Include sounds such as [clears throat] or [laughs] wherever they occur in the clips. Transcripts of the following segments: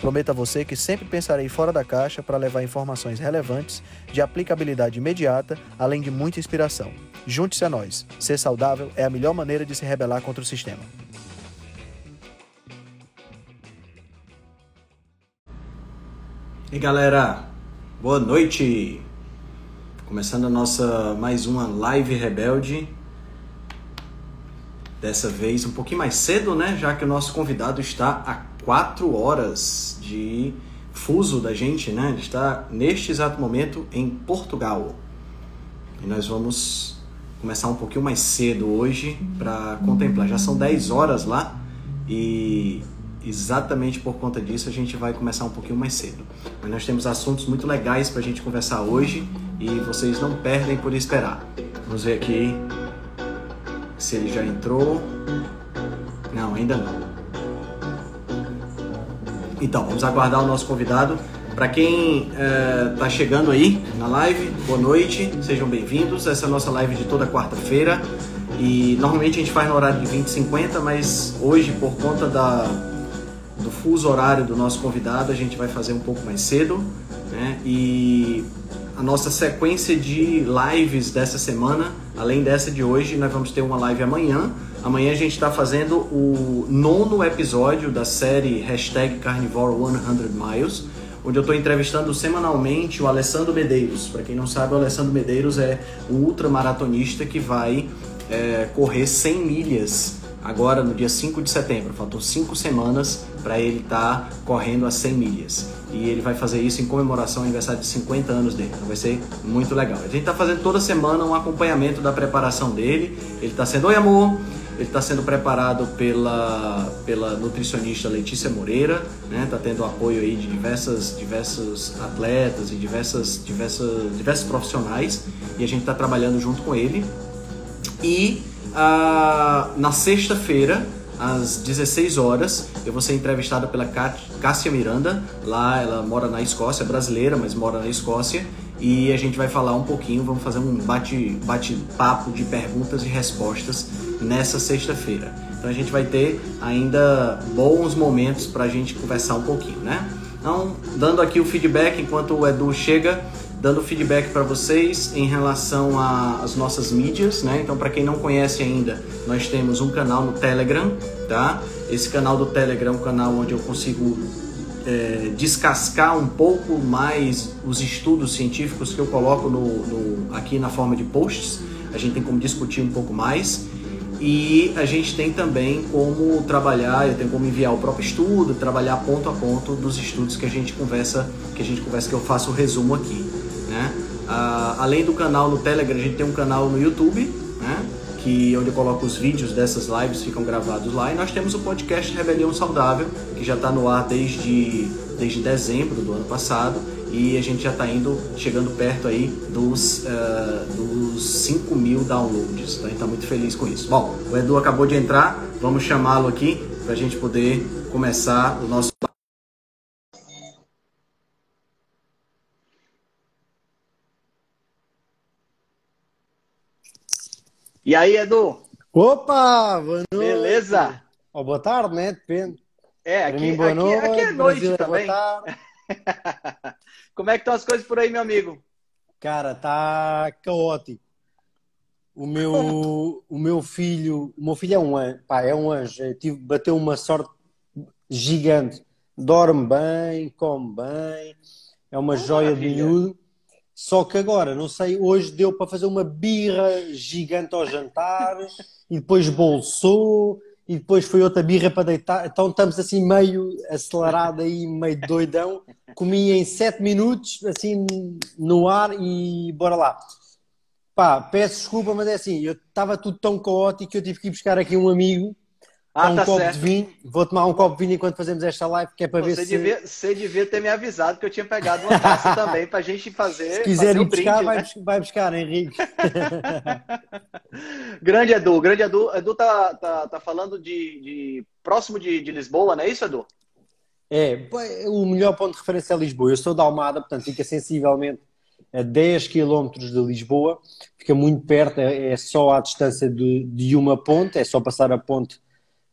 Prometo a você que sempre pensarei fora da caixa para levar informações relevantes, de aplicabilidade imediata, além de muita inspiração. Junte-se a nós. Ser saudável é a melhor maneira de se rebelar contra o sistema. E galera, boa noite! Começando a nossa mais uma live rebelde. Dessa vez um pouquinho mais cedo, né? Já que o nosso convidado está a quatro horas de fuso da gente, né? Ele está neste exato momento em Portugal. E nós vamos começar um pouquinho mais cedo hoje para contemplar. Já são 10 horas lá e exatamente por conta disso a gente vai começar um pouquinho mais cedo. Mas nós temos assuntos muito legais para a gente conversar hoje e vocês não perdem por esperar. Vamos ver aqui se ele já entrou. Não, ainda não. Então, vamos aguardar o nosso convidado. Para quem está chegando aí na live, boa noite, sejam bem-vindos. Essa é a nossa live de toda quarta-feira. E normalmente a gente faz no horário de 20 e 50, mas hoje, por conta da, do fuso horário do nosso convidado, a gente vai fazer um pouco mais cedo. Né? E a nossa sequência de lives dessa semana, além dessa de hoje, nós vamos ter uma live amanhã. Amanhã a gente está fazendo o nono episódio da série Hashtag Carnivore 100 Miles, onde eu estou entrevistando semanalmente o Alessandro Medeiros. Para quem não sabe, o Alessandro Medeiros é um ultramaratonista que vai é, correr 100 milhas agora no dia 5 de setembro. Faltam 5 semanas para ele estar tá correndo as 100 milhas. E ele vai fazer isso em comemoração ao aniversário de 50 anos dele. Então vai ser muito legal. A gente está fazendo toda semana um acompanhamento da preparação dele. Ele está sendo, oi amor, ele está sendo preparado pela, pela nutricionista Letícia Moreira, né? Está tendo apoio aí de diversas, diversos atletas e diversas, diversas, diversos profissionais e a gente está trabalhando junto com ele. E ah, na sexta-feira, às 16 horas, eu vou ser entrevistado pela Cássia Miranda. Lá ela mora na Escócia, é brasileira, mas mora na Escócia. E a gente vai falar um pouquinho, vamos fazer um bate-papo bate de perguntas e respostas nessa sexta-feira. Então a gente vai ter ainda bons momentos para a gente conversar um pouquinho, né? Então, dando aqui o feedback enquanto o Edu chega, dando feedback para vocês em relação às nossas mídias, né? Então, para quem não conhece ainda, nós temos um canal no Telegram, tá? Esse canal do Telegram é um canal onde eu consigo é, descascar um pouco mais os estudos científicos que eu coloco no, no, aqui na forma de posts. A gente tem como discutir um pouco mais. E a gente tem também como trabalhar, eu tenho como enviar o próprio estudo, trabalhar ponto a ponto dos estudos que a gente conversa, que a gente conversa, que eu faço o resumo aqui. Né? Além do canal no Telegram, a gente tem um canal no YouTube, né? que onde eu coloco os vídeos dessas lives ficam gravados lá. E nós temos o podcast Rebelião Saudável, que já está no ar desde, desde dezembro do ano passado e a gente já está indo, chegando perto aí dos, uh, dos 5 mil downloads. Então a gente está muito feliz com isso. Bom, o Edu acabou de entrar, vamos chamá-lo aqui para a gente poder começar o nosso. E aí, Edu? Opa! Boa noite. Beleza? Oh, boa tarde, né? Depende. É, aqui, mim, aqui, noite, aqui é noite Brasil, também. [laughs] Como é que estão as coisas por aí, meu amigo? Cara, tá caótico. O meu, [laughs] o meu filho, o meu filho é um anjo, pá, é um anjo. Eu tive, bateu uma sorte gigante. Dorme bem, come bem, é uma ah, joia de miúdo. Só que agora, não sei, hoje deu para fazer uma birra gigante ao jantar [laughs] e depois bolsou e depois foi outra birra para deitar. Então estamos assim meio acelerado aí, meio doidão. Comi em 7 minutos, assim, no ar e bora lá. Pá, peço desculpa, mas é assim, eu estava tudo tão caótico que eu tive que ir buscar aqui um amigo ah, um tá copo certo. de vinho. Vou tomar um copo de vinho enquanto fazemos esta live, que é para você ver devia, se. Você devia ter me avisado que eu tinha pegado uma taça [laughs] também para a gente fazer. Se quiser fazer ir buscar, brinde, vai, né? vai, buscar, Henrique. [laughs] grande Edu, grande Edu. Edu tá, tá, tá falando de, de próximo de, de Lisboa, não é isso, Edu? É, o melhor ponto de referência é Lisboa. Eu sou da Almada, portanto fica sensivelmente a 10 km de Lisboa, fica muito perto, é, é só à distância de, de uma ponte, é só passar a ponte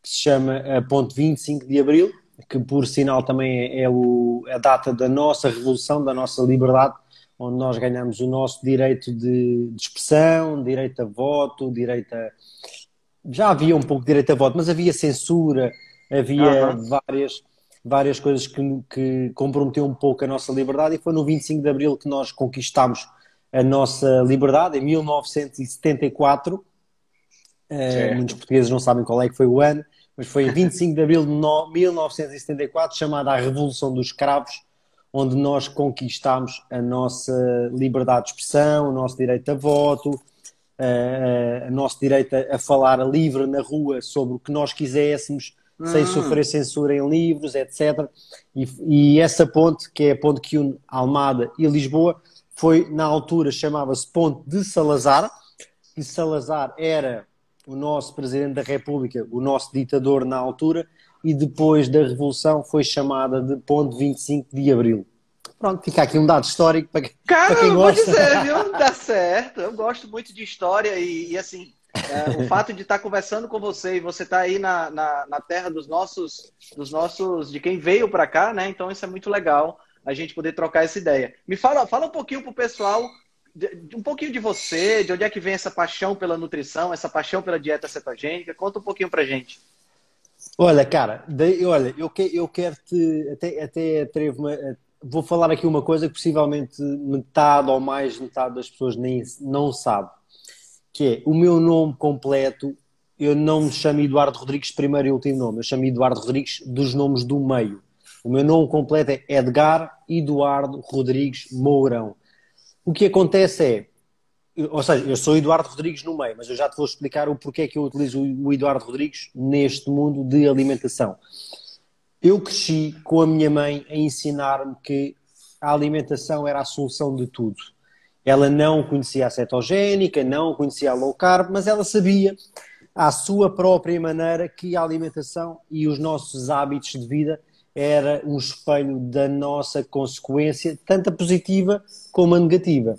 que se chama a ponte 25 de Abril, que por sinal também é o, a data da nossa revolução, da nossa liberdade, onde nós ganhamos o nosso direito de, de expressão, direito a voto, direito a... Já havia um pouco de direito a voto, mas havia censura, havia uhum. várias várias coisas que, que comprometeu um pouco a nossa liberdade e foi no 25 de Abril que nós conquistámos a nossa liberdade, em 1974. Uh, muitos portugueses não sabem qual é que foi o ano, mas foi 25 [laughs] de Abril de 1974, chamada a Revolução dos Escravos, onde nós conquistámos a nossa liberdade de expressão, o nosso direito a voto, uh, uh, o nosso direito a, a falar livre na rua sobre o que nós quiséssemos, sem hum. sofrer censura em livros, etc. E, e, essa ponte, que é a ponte que une Almada e Lisboa, foi na altura chamava-se Ponte de Salazar, e Salazar era o nosso Presidente da República, o nosso ditador na altura, e depois da Revolução foi chamada de Ponte 25 de Abril. Pronto, fica aqui um dado histórico para, Cara, para quem gosta. Cara, vou dizer, [laughs] viu? Tá certo. Eu gosto muito de história e, e assim, é, o fato de estar conversando com você e você estar tá aí na, na, na, terra dos nossos, dos nossos, de quem veio para cá, né? Então isso é muito legal a gente poder trocar essa ideia. Me fala, fala um pouquinho pro pessoal, de, um pouquinho de você, de onde é que vem essa paixão pela nutrição, essa paixão pela dieta cetogênica. Conta um pouquinho pra gente. Olha, cara, de, olha, eu, que, eu quero te até, até atrevo vou falar aqui uma coisa que possivelmente metade ou mais metade das pessoas nem não sabe que é o meu nome completo, eu não me chamo Eduardo Rodrigues primeiro e último nome, eu chamo Eduardo Rodrigues dos nomes do meio. O meu nome completo é Edgar Eduardo Rodrigues Mourão. O que acontece é, ou seja, eu sou Eduardo Rodrigues no meio, mas eu já te vou explicar o porquê que eu utilizo o Eduardo Rodrigues neste mundo de alimentação. Eu cresci com a minha mãe a ensinar-me que a alimentação era a solução de tudo. Ela não conhecia a cetogénica, não conhecia a low carb, mas ela sabia, à sua própria maneira, que a alimentação e os nossos hábitos de vida era um espelho da nossa consequência, tanto a positiva como a negativa.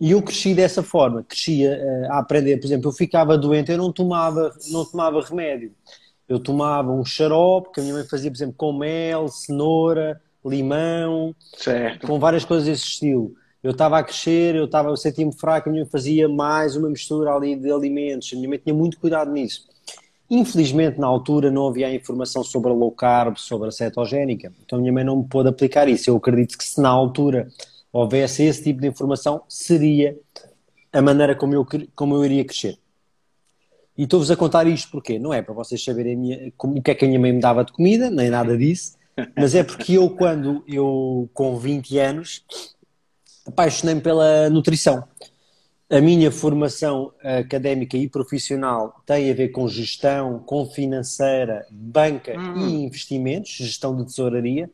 E eu cresci dessa forma, crescia uh, a aprender. Por exemplo, eu ficava doente, eu não tomava, não tomava remédio. Eu tomava um xarope que a minha mãe fazia, por exemplo, com mel, cenoura, limão, certo. com várias coisas desse estilo eu estava a crescer, eu estava, eu sentia-me fraco, a minha mãe fazia mais uma mistura ali de alimentos, a minha mãe tinha muito cuidado nisso. Infelizmente, na altura, não havia informação sobre a low carb, sobre a cetogénica, então a minha mãe não me pôde aplicar isso. Eu acredito que se na altura houvesse esse tipo de informação, seria a maneira como eu, como eu iria crescer. E estou-vos a contar isto porque não é para vocês saberem minha, como, o que é que a minha mãe me dava de comida, nem nada disso, mas é porque eu, quando eu, com 20 anos, apaixonei-me pela nutrição. A minha formação académica e profissional tem a ver com gestão, com financeira, banca uhum. e investimentos, gestão de tesouraria.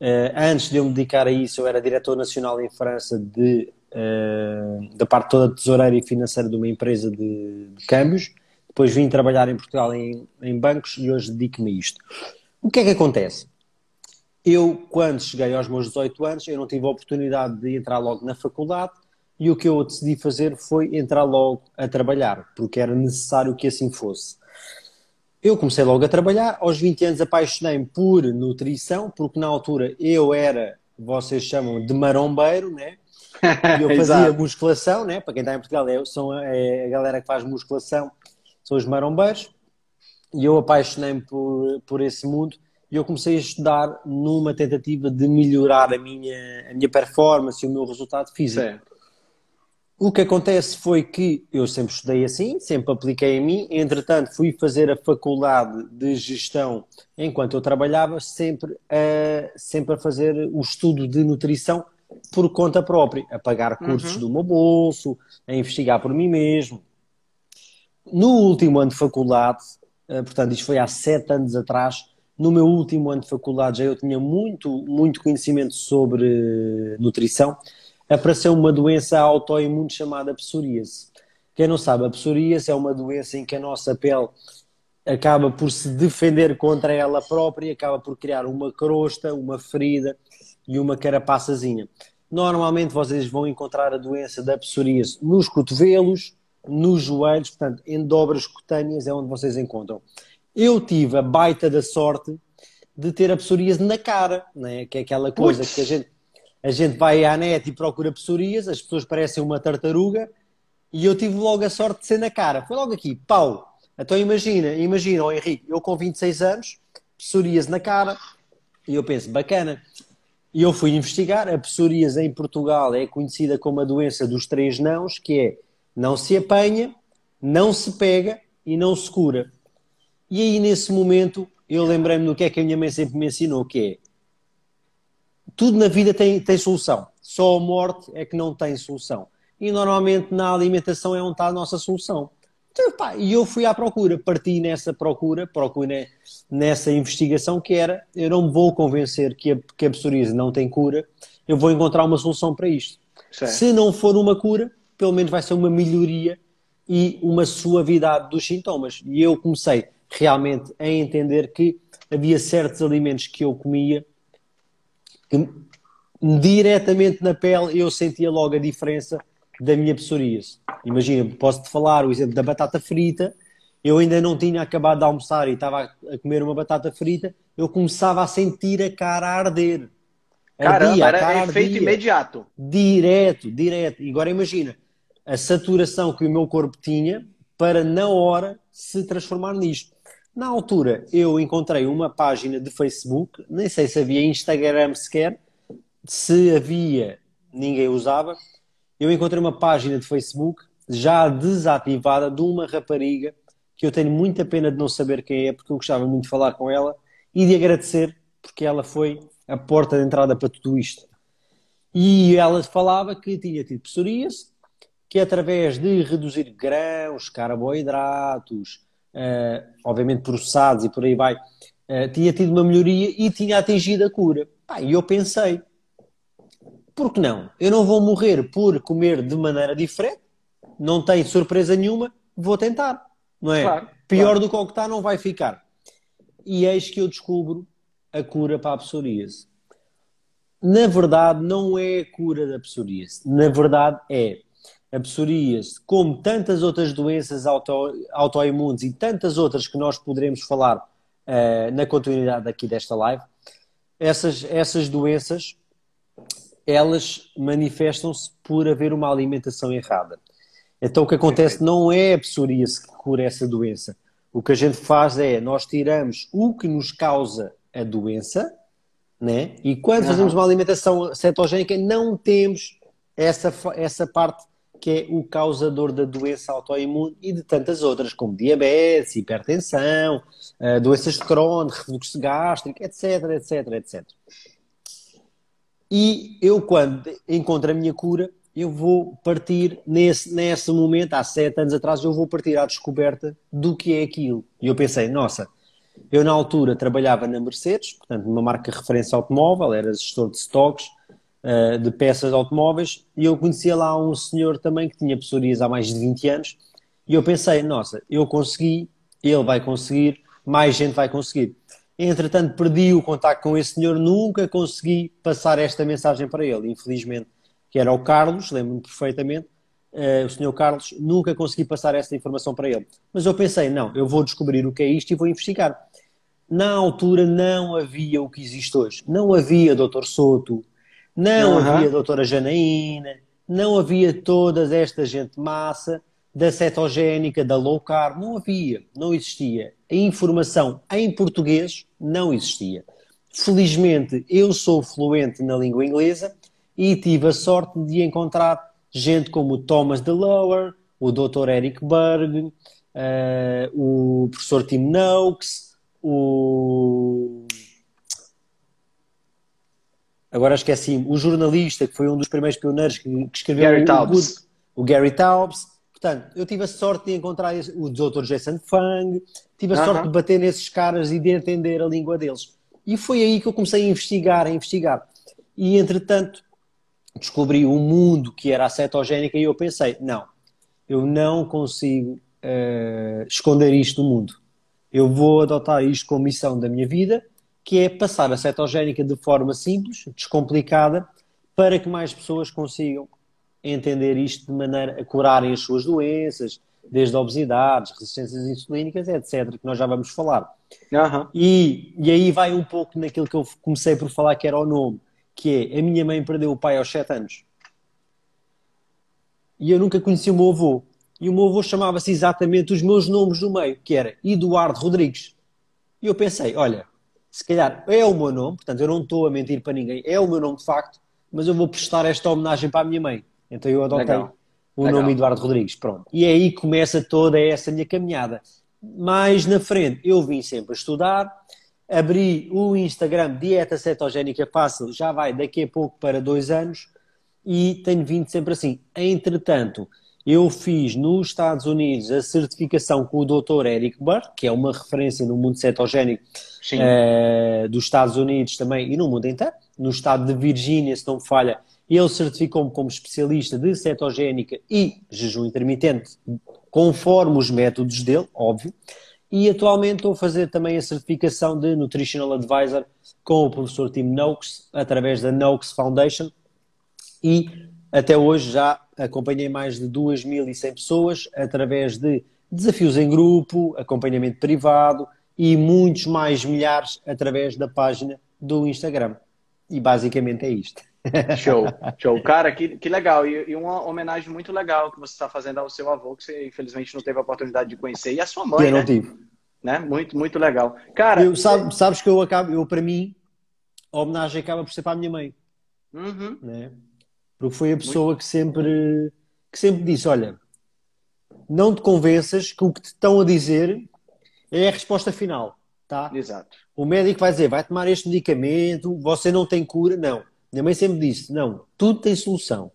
Uh, antes de eu me dedicar a isso, eu era diretor nacional em França de, uh, da parte toda tesoureira e financeira de uma empresa de, de câmbios. Depois vim trabalhar em Portugal em, em bancos e hoje dedico-me a isto. O que é que acontece? Eu, quando cheguei aos meus 18 anos, eu não tive a oportunidade de entrar logo na faculdade e o que eu decidi fazer foi entrar logo a trabalhar, porque era necessário que assim fosse. Eu comecei logo a trabalhar, aos 20 anos apaixonei-me por nutrição, porque na altura eu era, vocês chamam de marombeiro, né? E eu [laughs] fazia musculação, né? Para quem está em Portugal, é, são, é a galera que faz musculação, são os marombeiros. E eu apaixonei-me por, por esse mundo e eu comecei a estudar numa tentativa de melhorar a minha, a minha performance e o meu resultado físico. O que acontece foi que eu sempre estudei assim, sempre apliquei em mim, entretanto fui fazer a faculdade de gestão enquanto eu trabalhava, sempre a, sempre a fazer o estudo de nutrição por conta própria, a pagar cursos uhum. do meu bolso, a investigar por mim mesmo. No último ano de faculdade, uh, portanto, isto foi há sete anos atrás. No meu último ano de faculdade já eu tinha muito, muito conhecimento sobre nutrição. Apareceu uma doença autoimune chamada psoríase. Quem não sabe, a psoríase é uma doença em que a nossa pele acaba por se defender contra ela própria, acaba por criar uma crosta, uma ferida e uma carapaçazinha. Normalmente vocês vão encontrar a doença da psoríase nos cotovelos, nos joelhos, portanto, em dobras cutâneas é onde vocês encontram. Eu tive a baita da sorte de ter a psoríase na cara, né? que é aquela coisa Putz. que a gente, a gente vai à net e procura psoríase, as pessoas parecem uma tartaruga, e eu tive logo a sorte de ser na cara. Foi logo aqui, pau. Então imagina, imagina, oh, Henrique, eu com 26 anos, psoríase na cara, e eu penso, bacana. E eu fui investigar, a psoríase em Portugal é conhecida como a doença dos três nãos, que é não se apanha, não se pega e não se cura. E aí nesse momento eu lembrei-me do que é que a minha mãe sempre me ensinou, que é tudo na vida tem, tem solução, só a morte é que não tem solução. E normalmente na alimentação é onde está a nossa solução. Então, pá, e eu fui à procura, parti nessa procura, procurei nessa investigação que era, eu não me vou convencer que a, que a psoríase não tem cura, eu vou encontrar uma solução para isto. Certo. Se não for uma cura, pelo menos vai ser uma melhoria e uma suavidade dos sintomas. E eu comecei realmente a entender que havia certos alimentos que eu comia que diretamente na pele eu sentia logo a diferença da minha psoríase. Imagina, posso-te falar o exemplo da batata frita. Eu ainda não tinha acabado de almoçar e estava a comer uma batata frita, eu começava a sentir a cara a arder. Caramba, ardia, era cara efeito ardia. imediato. Direto, direto. E agora imagina a saturação que o meu corpo tinha para, na hora, se transformar nisto. Na altura, eu encontrei uma página de Facebook, nem sei se havia Instagram sequer, se havia, ninguém usava, eu encontrei uma página de Facebook já desativada de uma rapariga que eu tenho muita pena de não saber quem é, porque eu gostava muito de falar com ela e de agradecer, porque ela foi a porta de entrada para tudo isto. E ela falava que tinha tido psoríase, que através de reduzir grãos, carboidratos, obviamente processados e por aí vai, uh, tinha tido uma melhoria e tinha atingido a cura. E eu pensei, por que não? Eu não vou morrer por comer de maneira diferente, não tem surpresa nenhuma, vou tentar, não é? Claro, Pior claro. do que o que está não vai ficar. E eis que eu descubro a cura para a psoríase. Na verdade, não é a cura da psoríase. Na verdade, é a psoríase, como tantas outras doenças auto, autoimunes e tantas outras que nós poderemos falar uh, na continuidade aqui desta live, essas, essas doenças elas manifestam-se por haver uma alimentação errada. Então o que acontece não é a psoríase que cura essa doença. O que a gente faz é, nós tiramos o que nos causa a doença, né? e quando fazemos uma alimentação cetogénica não temos essa, essa parte que é o causador da doença autoimune e de tantas outras, como diabetes, hipertensão, uh, doenças de Crohn, refluxo gástrico, etc, etc, etc. E eu, quando encontro a minha cura, eu vou partir nesse, nesse momento, há sete anos atrás, eu vou partir à descoberta do que é aquilo. E eu pensei, nossa, eu na altura trabalhava na Mercedes, portanto, numa marca de referência automóvel, era gestor de stocks uh, de peças de automóveis, e eu conhecia lá um senhor também que tinha psoríase há mais de 20 anos, e eu pensei, nossa, eu consegui, ele vai conseguir, mais gente vai conseguir. Entretanto, perdi o contato com esse senhor, nunca consegui passar esta mensagem para ele, infelizmente, que era o Carlos, lembro-me perfeitamente, uh, o senhor Carlos, nunca consegui passar esta informação para ele. Mas eu pensei, não, eu vou descobrir o que é isto e vou investigar. Na altura não havia o que existe hoje. Não havia Dr. Soto, não uhum. havia Doutora Janaína, não havia toda esta gente massa da cetogénica, da low carb, não havia, não existia. A informação em português não existia. Felizmente, eu sou fluente na língua inglesa e tive a sorte de encontrar gente como o Thomas DeLower, o Dr. Eric Berg, uh, o professor Tim Noakes, o. Agora esqueci, o jornalista que foi um dos primeiros pioneiros que, que escreveu Gary o, Taubes. o, Gary Taubes Portanto, eu tive a sorte de encontrar esse- o Dr. Jason Fung, tive a Aham. sorte de bater nesses caras e de entender a língua deles. E foi aí que eu comecei a investigar, a investigar. E, entretanto, descobri um mundo que era cetogénica e eu pensei, não, eu não consigo eh, esconder isto do mundo. Eu vou adotar isto como missão da minha vida, que é passar a cetogénica de forma simples, descomplicada, para que mais pessoas consigam entender isto de maneira a curarem as suas doenças, desde obesidades, resistências insulínicas, etc., que nós já vamos falar. Aham. E, e aí vai um pouco naquilo que eu comecei por falar que era o nome, que é a minha mãe perdeu o pai aos 7 anos. E eu nunca conheci o meu avô. E o meu avô chamava-se exatamente os meus nomes do meio, que era Eduardo Rodrigues. E eu pensei, olha, se calhar é o meu nome, portanto eu não estou a mentir para ninguém, é o meu nome de facto, mas eu vou prestar esta homenagem para a minha mãe. Então eu adotei Legal. o Legal. nome Eduardo Rodrigues, pronto. E aí começa toda essa minha caminhada. Mais na frente, eu vim sempre a estudar, abri o Instagram Dieta Cetogénica Fácil, já vai daqui a pouco para dois anos, e tenho vindo sempre assim. Entretanto, eu fiz nos Estados Unidos a certificação com o Dr. Eric Burr, que é uma referência no mundo cetogénico eh, dos Estados Unidos também e no mundo inteiro. No estado de Virgínia, se não me falha, ele certificou-me como especialista de cetogénica e jejum intermitente, conforme os métodos dele, óbvio. E atualmente estou a fazer também a certificação de Nutritional Advisor com o professor Tim Noakes, através da Noakes Foundation. E até hoje já acompanhei mais de 2.100 pessoas através de desafios em grupo, acompanhamento privado e muitos mais milhares através da página do Instagram. E basicamente é isto. [laughs] Show, show. Cara, que, que legal. E, e uma homenagem muito legal que você está fazendo ao seu avô, que você infelizmente não teve a oportunidade de conhecer, e a sua mãe, eu não né? tive. né? Muito, muito legal. Cara, Eu, sabe- sabes que eu acabo, eu para mim, a homenagem acaba por ser para a minha mãe. uhum, né? Porque foi a pessoa que sempre, que sempre disse: Olha, não te convenças que o que te estão a dizer é a resposta final, tá? exato. O médico vai dizer: vai tomar este medicamento, você não tem cura. Não. Minha mãe sempre disse: não, tudo tem solução.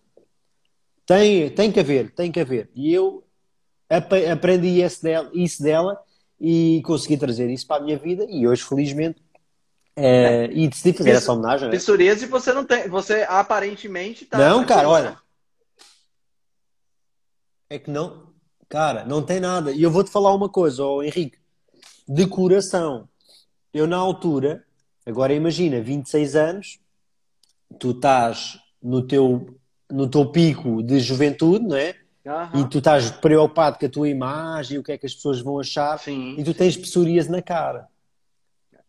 Tem, tem que haver, tem que haver. E eu ap- aprendi isso dela, isso dela e consegui trazer isso para a minha vida e hoje, felizmente, eh, e decidi fazer essa homenagem. né? Psoríase você não tem, você aparentemente tá Não, cara, olha. É que não, cara, não tem nada. E eu vou-te falar uma coisa, ó Henrique, de coração. Eu, na altura, agora imagina, 26 anos, tu estás no teu, no teu pico de juventude, não é? Aham. E tu estás preocupado com a tua imagem, o que é que as pessoas vão achar, Sim. e tu tens psoríase na cara.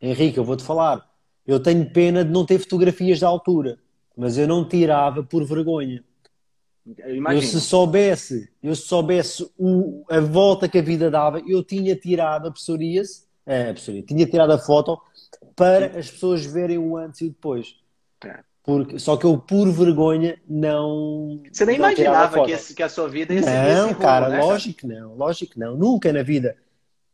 Henrique, eu vou-te falar. Eu tenho pena de não ter fotografias da altura, mas eu não tirava por vergonha. Eu Eu se soubesse, eu se soubesse o, a volta que a vida dava, eu tinha tirado a psoríase, é, a psoríase, tinha tirado a foto para as pessoas verem o antes e o depois. É. Porque, só que eu, por vergonha, não. Você nem não imaginava foto. que, esse- que a sua vida ia esse Não, rumo, cara, né, lógico que não, lógico que não. Nunca na vida.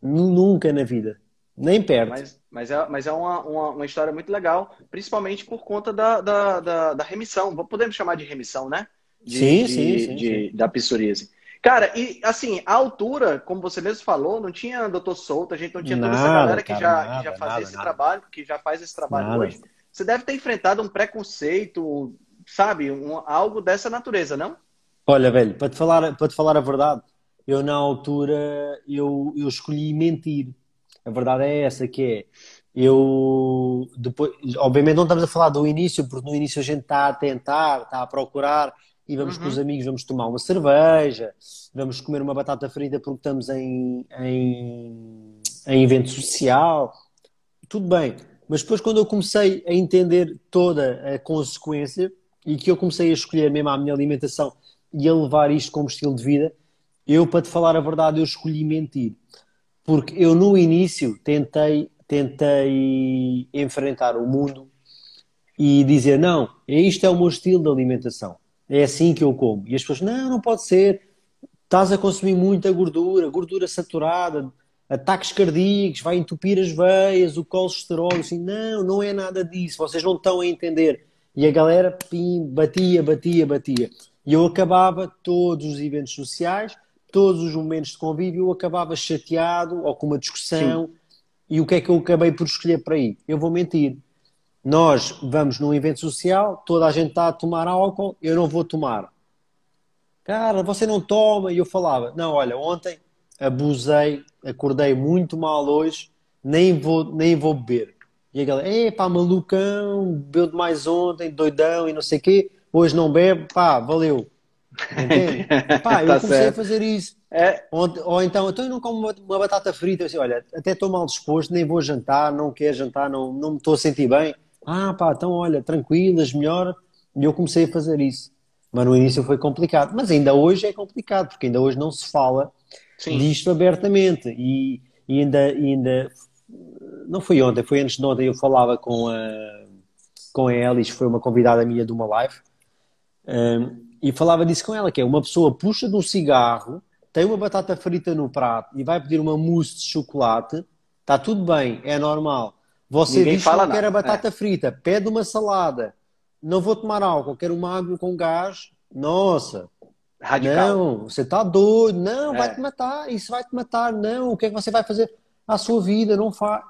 Nu- Nunca na vida. Nem perto. Mas, mas é, mas é uma, uma, uma história muito legal, principalmente por conta da, da, da, da remissão. Podemos chamar de remissão, né? De, Sim, de- sim, sim, de- Da psoríase. Cara, e assim, a altura, como você mesmo falou, não tinha doutor Souto, a gente não tinha toda essa Nada, galera que, cara, já, que nada, já fazia nada, esse nada. trabalho, que já faz esse trabalho Nada. hoje. Você deve ter enfrentado um preconceito, sabe? Um, algo dessa natureza, não? Olha, velho, para te falar, para te falar a verdade, eu na altura eu, eu escolhi mentir. A verdade é essa, que é eu depois, obviamente não estamos a falar do início, porque no início a gente está a tentar, está a procurar e vamos Uhum. com os amigos, vamos tomar uma cerveja, vamos comer uma batata frita porque estamos em, em, em evento social, tudo bem. Mas depois quando eu comecei a entender toda a consequência e que eu comecei a escolher mesmo a minha alimentação e a levar isto como estilo de vida, eu, para te falar a verdade, eu escolhi mentir. Porque eu, no início, tentei, tentei enfrentar o mundo e dizer: não, isto é o meu estilo de alimentação, é assim que eu como. E as pessoas: não, não pode ser, estás a consumir muita gordura, gordura saturada, ataques cardíacos, vai entupir as veias, o colesterol. Assim, não, não é nada disso, vocês não estão a entender. E a galera, pim, batia, batia, batia. E eu acabava todos os eventos sociais, todos os momentos de convívio eu acabava chateado ou com uma discussão. Sim. E o que é que eu acabei por escolher para ir? Eu vou mentir. Nós vamos num evento social, toda a gente está a tomar álcool, eu não vou tomar. Cara, você não toma? E eu falava, não, olha, ontem abusei, acordei muito mal hoje, nem vou, nem vou beber. E a galera, pá, malucão, bebeu demais ontem, doidão e não sei o quê, hoje não bebe, pá, valeu. [laughs] pá, [laughs] eu tá comecei certo. a fazer isso. É. Ou, ou, então, então eu não como uma, uma batata frita, assim, olha, até estou mal disposto, nem vou jantar, não quero jantar, não, não me estou a sentir bem. Ah, pá, então olha, tranquilas, melhor. E eu comecei a fazer isso. Mas no início foi complicado. Mas ainda hoje é complicado, porque ainda hoje não se fala Sim. disto abertamente. E, e ainda, ainda. Não foi ontem, foi antes de ontem. Eu falava com a, com a Elis, foi uma convidada minha de uma live. Um, e falava disso com ela: que é uma pessoa puxa de um cigarro, tem uma batata frita no prato e vai pedir uma mousse de chocolate. Está tudo bem, é normal. Você Ninguém diz que não quer a batata é. frita, pede uma salada, não vou tomar álcool, quero uma água com gás. Nossa, Radical. Não, você está doido. Não, é. vai te matar. Isso vai te matar. Não, o que é que você vai fazer à sua vida? Não faz.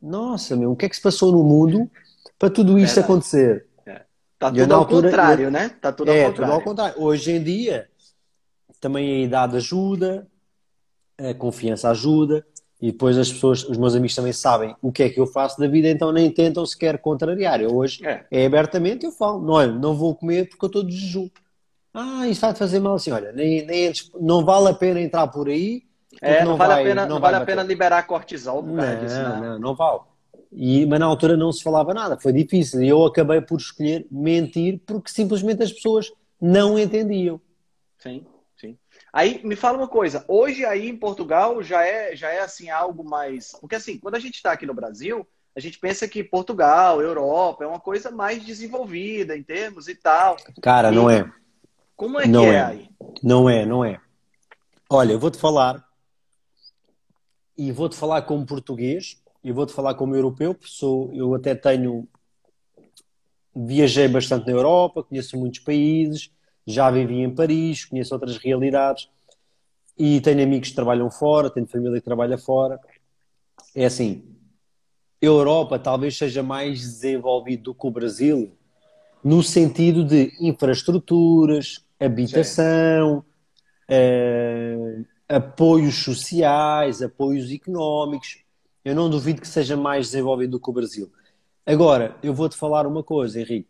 Nossa, meu, o que é que se passou no mundo para tudo isto acontecer? Está tudo ao altura, contrário, eu... né? Está tudo, é, ao tudo ao contrário. Hoje em dia, também a idade ajuda, a confiança ajuda, e depois as pessoas, os meus amigos também sabem o que é que eu faço da vida, então nem tentam sequer contrariar. Eu hoje é, é abertamente, eu falo, não, olha, não vou comer porque eu estou de jejum. Ah, isso vai-te fazer mal assim, olha, nem, nem, não vale a pena entrar por aí. É, não, não vale, vai, a, pena, não, não vale a pena liberar cortisol por não, disso, não. Não, não vale. E, mas na altura não se falava nada, foi difícil. E eu acabei por escolher mentir porque simplesmente as pessoas não entendiam. Sim. Aí me fala uma coisa, hoje aí em Portugal já é, já é assim algo mais. Porque assim, quando a gente está aqui no Brasil, a gente pensa que Portugal, Europa, é uma coisa mais desenvolvida em termos e tal. Cara, e não é. Como é não que é, é aí? Não é, não é. Olha, eu vou-te falar, e vou-te falar como português, e vou-te falar como europeu, porque sou, eu até tenho. Viajei bastante na Europa, conheço muitos países já vivi em Paris, conheço outras realidades e tenho amigos que trabalham fora, tenho família que trabalha fora. É assim, a Europa talvez seja mais desenvolvido do que o Brasil no sentido de infraestruturas, habitação, eh, apoios sociais, apoios económicos. Eu não duvido que seja mais desenvolvido do que o Brasil. Agora, eu vou-te falar uma coisa, Henrique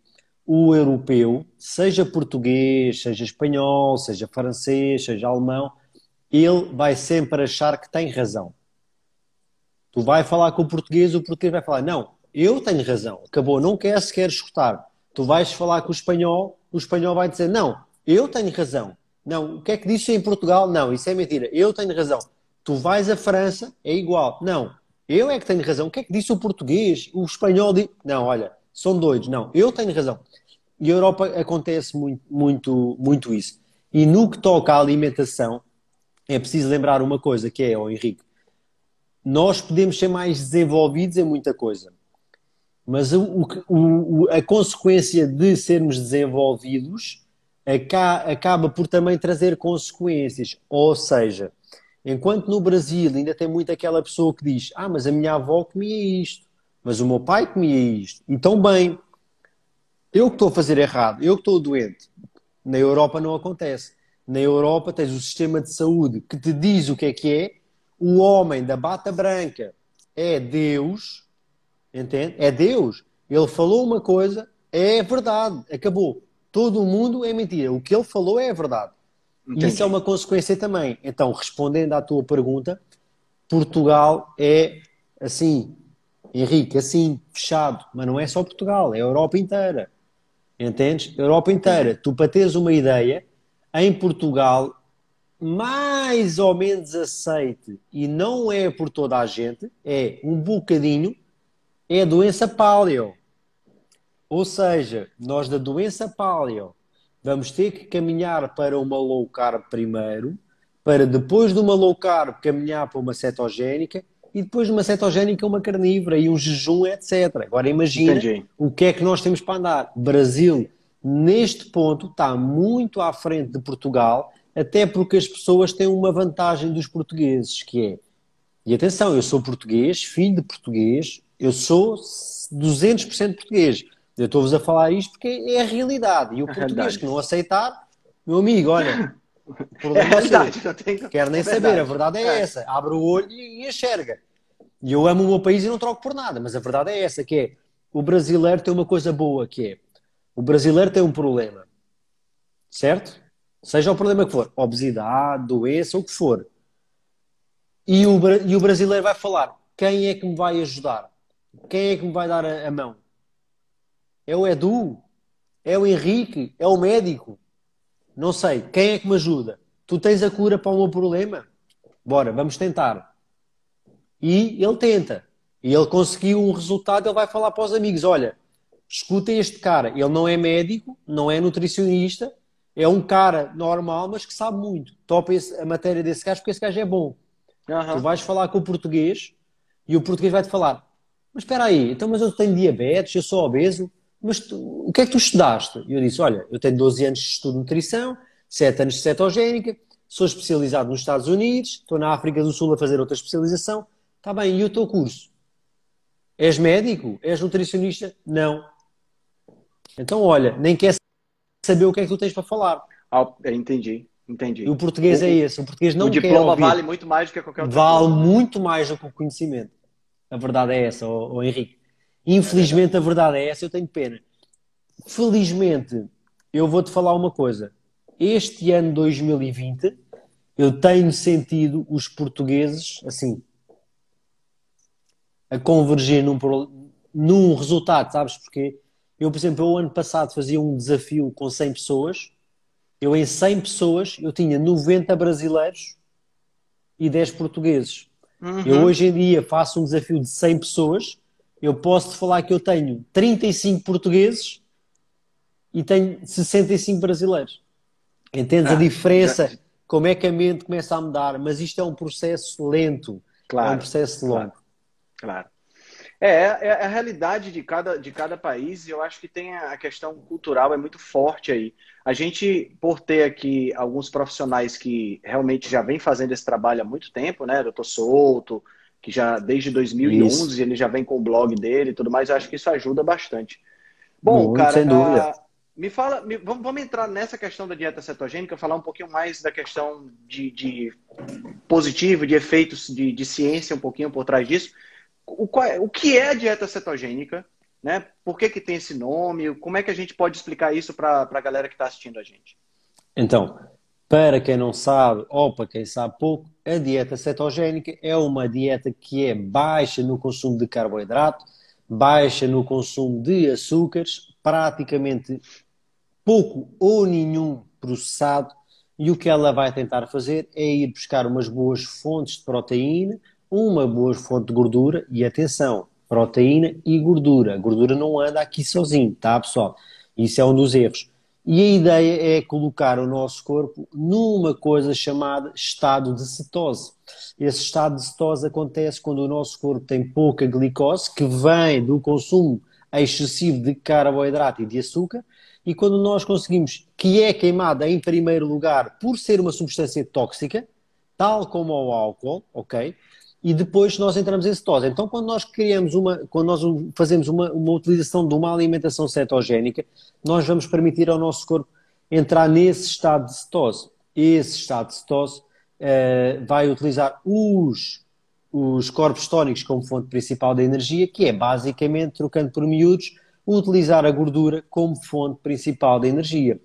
o europeu, seja português, seja espanhol, seja francês, seja alemão, ele vai sempre achar que tem razão. Tu vai falar com o português, o português vai falar: Não, eu tenho razão, acabou, não quer sequer escutar. Tu vais falar com o espanhol, o espanhol vai dizer: Não, eu tenho razão. Não, o que é que diz em Portugal? Não, isso é mentira, eu tenho razão. Tu vais à França, é igual. Não, eu é que tenho razão. O que é que disse o português? O espanhol diz. Não, olha, são doidos. Não, eu tenho razão. E a Europa acontece muito, muito, muito isso. E no que toca à alimentação, é preciso lembrar uma coisa, que é, oh Henrique, nós podemos ser mais desenvolvidos em muita coisa. Mas o, o, a consequência de sermos desenvolvidos acaba por também trazer consequências. Ou seja, enquanto no Brasil ainda tem muito aquela pessoa que diz: Ah, mas a minha avó comia isto, mas o meu pai comia isto, e tão bem, eu que estou a fazer errado, eu que estou doente. Na Europa não acontece. Na Europa tens o sistema de saúde que te diz o que é que é. O homem da bata branca é Deus, entende? É Deus. Ele falou uma coisa, é verdade, acabou. Todo mundo é mentira. O que ele falou é verdade. Entendi. Isso é uma consequência também. Então, respondendo à tua pergunta, Portugal é assim, Henrique, assim, fechado. Mas não é só Portugal, é a Europa inteira. Entendes? Europa inteira. Tu, para teres uma ideia, em Portugal, mais ou menos aceite, e não é por toda a gente, é um bocadinho, é a doença paleo. Ou seja, nós da doença paleo vamos ter que caminhar para uma low carb primeiro, para depois de uma low carb caminhar para uma cetogénica e depois de uma cetogénica uma carnívora e um jejum, etc. Agora imagina Entendi. o que é que nós temos para andar. Brasil, neste ponto, está muito à frente de Portugal até porque as pessoas têm uma vantagem dos portugueses, que é, e atenção, eu sou português, filho de português, eu sou 200% português. Eu estou-vos a falar isto porque é a realidade. E o português que não aceitar, meu amigo, olha, [laughs] é verdade, não tem... quero nem é saber, a verdade é, é, essa. Abre o olho e enxerga. E eu amo o meu país e não troco por nada, mas a verdade é essa, que é, o brasileiro tem uma coisa boa, que é, o brasileiro tem um problema, certo? Seja o problema que for, obesidade, doença, o que for. E o, e o brasileiro vai falar: quem é que me vai ajudar? Quem é que me vai dar a, a mão? É o Edu? É o Henrique? É o médico? Não sei. Quem é que me ajuda? Tu tens a cura para o meu problema? Bora, vamos tentar. E ele tenta. E ele conseguiu um resultado, ele vai falar para os amigos: olha, escutem este cara. Ele não é médico, não é nutricionista, é um cara normal, mas que sabe muito. Topa a matéria desse gajo porque esse gajo é bom. Uhum. Tu vais falar com o português e o português vai-te falar: Mas espera aí, então, mas eu tenho diabetes, eu sou obeso, mas tu, o que é que tu estudaste? E eu disse: Olha, eu tenho 12 anos de estudo de nutrição, 7 anos de cetogénica, sou especializado nos Estados Unidos, estou na África do Sul a fazer outra especialização. Está bem, e o teu curso? És médico? És nutricionista? Não. Então, olha, nem quer saber o que é que tu tens para falar. Ah, entendi, entendi. E o português o, é esse. O português não o diploma vale muito mais do que qualquer outro. Vale muito mais do que o conhecimento. A verdade é essa, oh Henrique. Infelizmente, a verdade é essa. Eu tenho pena. Felizmente, eu vou-te falar uma coisa. Este ano 2020, eu tenho sentido os portugueses assim a convergir num, num resultado, sabes porquê? Eu, por exemplo, eu ano passado fazia um desafio com 100 pessoas. Eu, em 100 pessoas, eu tinha 90 brasileiros e 10 portugueses. Uhum. Eu, hoje em dia, faço um desafio de 100 pessoas. Eu posso te falar que eu tenho 35 portugueses e tenho 65 brasileiros. Entendes ah, a diferença? Já... Como é que a mente começa a mudar? Mas isto é um processo lento. Claro, é um processo longo. Claro. claro. É, é, é a realidade de cada, de cada país e eu acho que tem a questão cultural é muito forte aí. A gente, por ter aqui alguns profissionais que realmente já vem fazendo esse trabalho há muito tempo, né? Doutor Souto, que já desde 2011 isso. ele já vem com o blog dele e tudo mais, eu acho que isso ajuda bastante. Bom, muito, cara, sem dúvida. Uh, me fala, me, vamos, vamos entrar nessa questão da dieta cetogênica, falar um pouquinho mais da questão de, de positivo, de efeitos de, de ciência, um pouquinho por trás disso o, o que é a dieta cetogênica, né? Por que, que tem esse nome? Como é que a gente pode explicar isso para a galera que está assistindo a gente? Então, para quem não sabe, ou para quem sabe pouco, a dieta cetogênica é uma dieta que é baixa no consumo de carboidrato, baixa no consumo de açúcares, praticamente pouco ou nenhum processado, e o que ela vai tentar fazer é ir buscar umas boas fontes de proteína, uma boa fonte de gordura e atenção, proteína e gordura. A gordura não anda aqui sozinho, tá, pessoal? Isso é um dos erros. E a ideia é colocar o nosso corpo numa coisa chamada estado de cetose. Esse estado de cetose acontece quando o nosso corpo tem pouca glicose, que vem do consumo excessivo de carboidrato e de açúcar, e quando nós conseguimos que é queimada em primeiro lugar por ser uma substância tóxica, tal como o álcool, ok? E depois nós entramos em cetose. Então, quando nós criamos uma, quando nós fazemos uma, uma utilização de uma alimentação cetogénica, nós vamos permitir ao nosso corpo entrar nesse estado de cetose. Esse estado de cetose uh, vai utilizar os, os corpos tónicos como fonte principal da energia, que é basicamente, trocando por miúdos, utilizar a gordura como fonte principal da energia.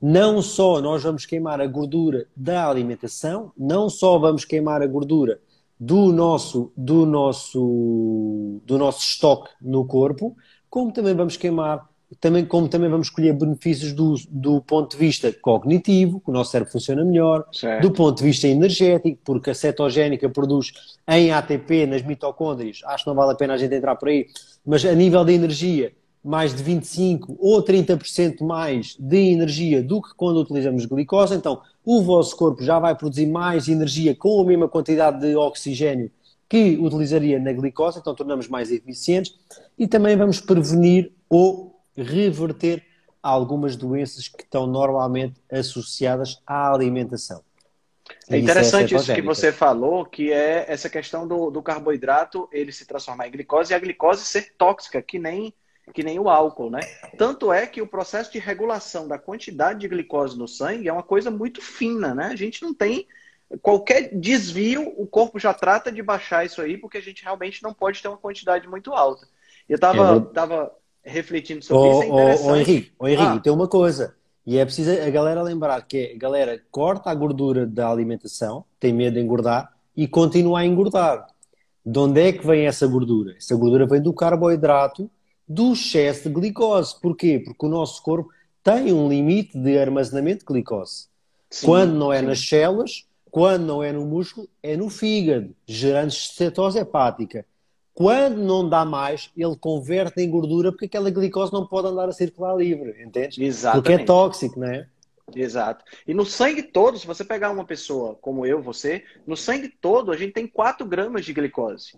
Não só nós vamos queimar a gordura da alimentação, não só vamos queimar a gordura do nosso, do nosso, do nosso estoque no corpo, como também vamos queimar, também, como também vamos colher benefícios do, do ponto de vista cognitivo, que o nosso cérebro funciona melhor, certo. do ponto de vista energético, porque a cetogénica produz em ATP nas mitocôndrias, acho que não vale a pena a gente entrar por aí, mas a nível de energia, mais de 25 ou 30% mais de energia do que quando utilizamos glicose, então o vosso corpo já vai produzir mais energia com a mesma quantidade de oxigênio que utilizaria na glicose, então tornamos mais eficientes e também vamos prevenir ou reverter algumas doenças que estão normalmente associadas à alimentação. É interessante isso, isso que você falou, que é essa questão do, do, carboidrato ele se transformar em glicose e a glicose ser tóxica, que nem, que nem o álcool, né? Tanto é que o processo de regulação da quantidade de glicose no sangue é uma coisa muito fina, né? A gente não tem qualquer desvio, o corpo já trata de baixar isso aí, porque a gente realmente não pode ter uma quantidade muito alta. Eu estava tava refletindo sobre isso, é interessante. Ô, Henrique, ô, Henrique ah. tem uma coisa. E é preciso a galera lembrar que a galera corta a gordura da alimentação, tem medo de engordar e continua a engordar. De onde é que vem essa gordura? Essa gordura vem do carboidrato, do excesso de glicose. Porquê? Porque o nosso corpo tem um limite de armazenamento de glicose. Sim, quando não é sim. nas células, quando não é no músculo, é no fígado, gerando cetose hepática. Quando não dá mais, ele converte em gordura porque aquela glicose não pode andar a circular livre, entende? Exatamente. Porque é tóxico, não é? Exato. E no sangue todo, se você pegar uma pessoa como eu, você, no sangue todo a gente tem 4 gramas de glicose.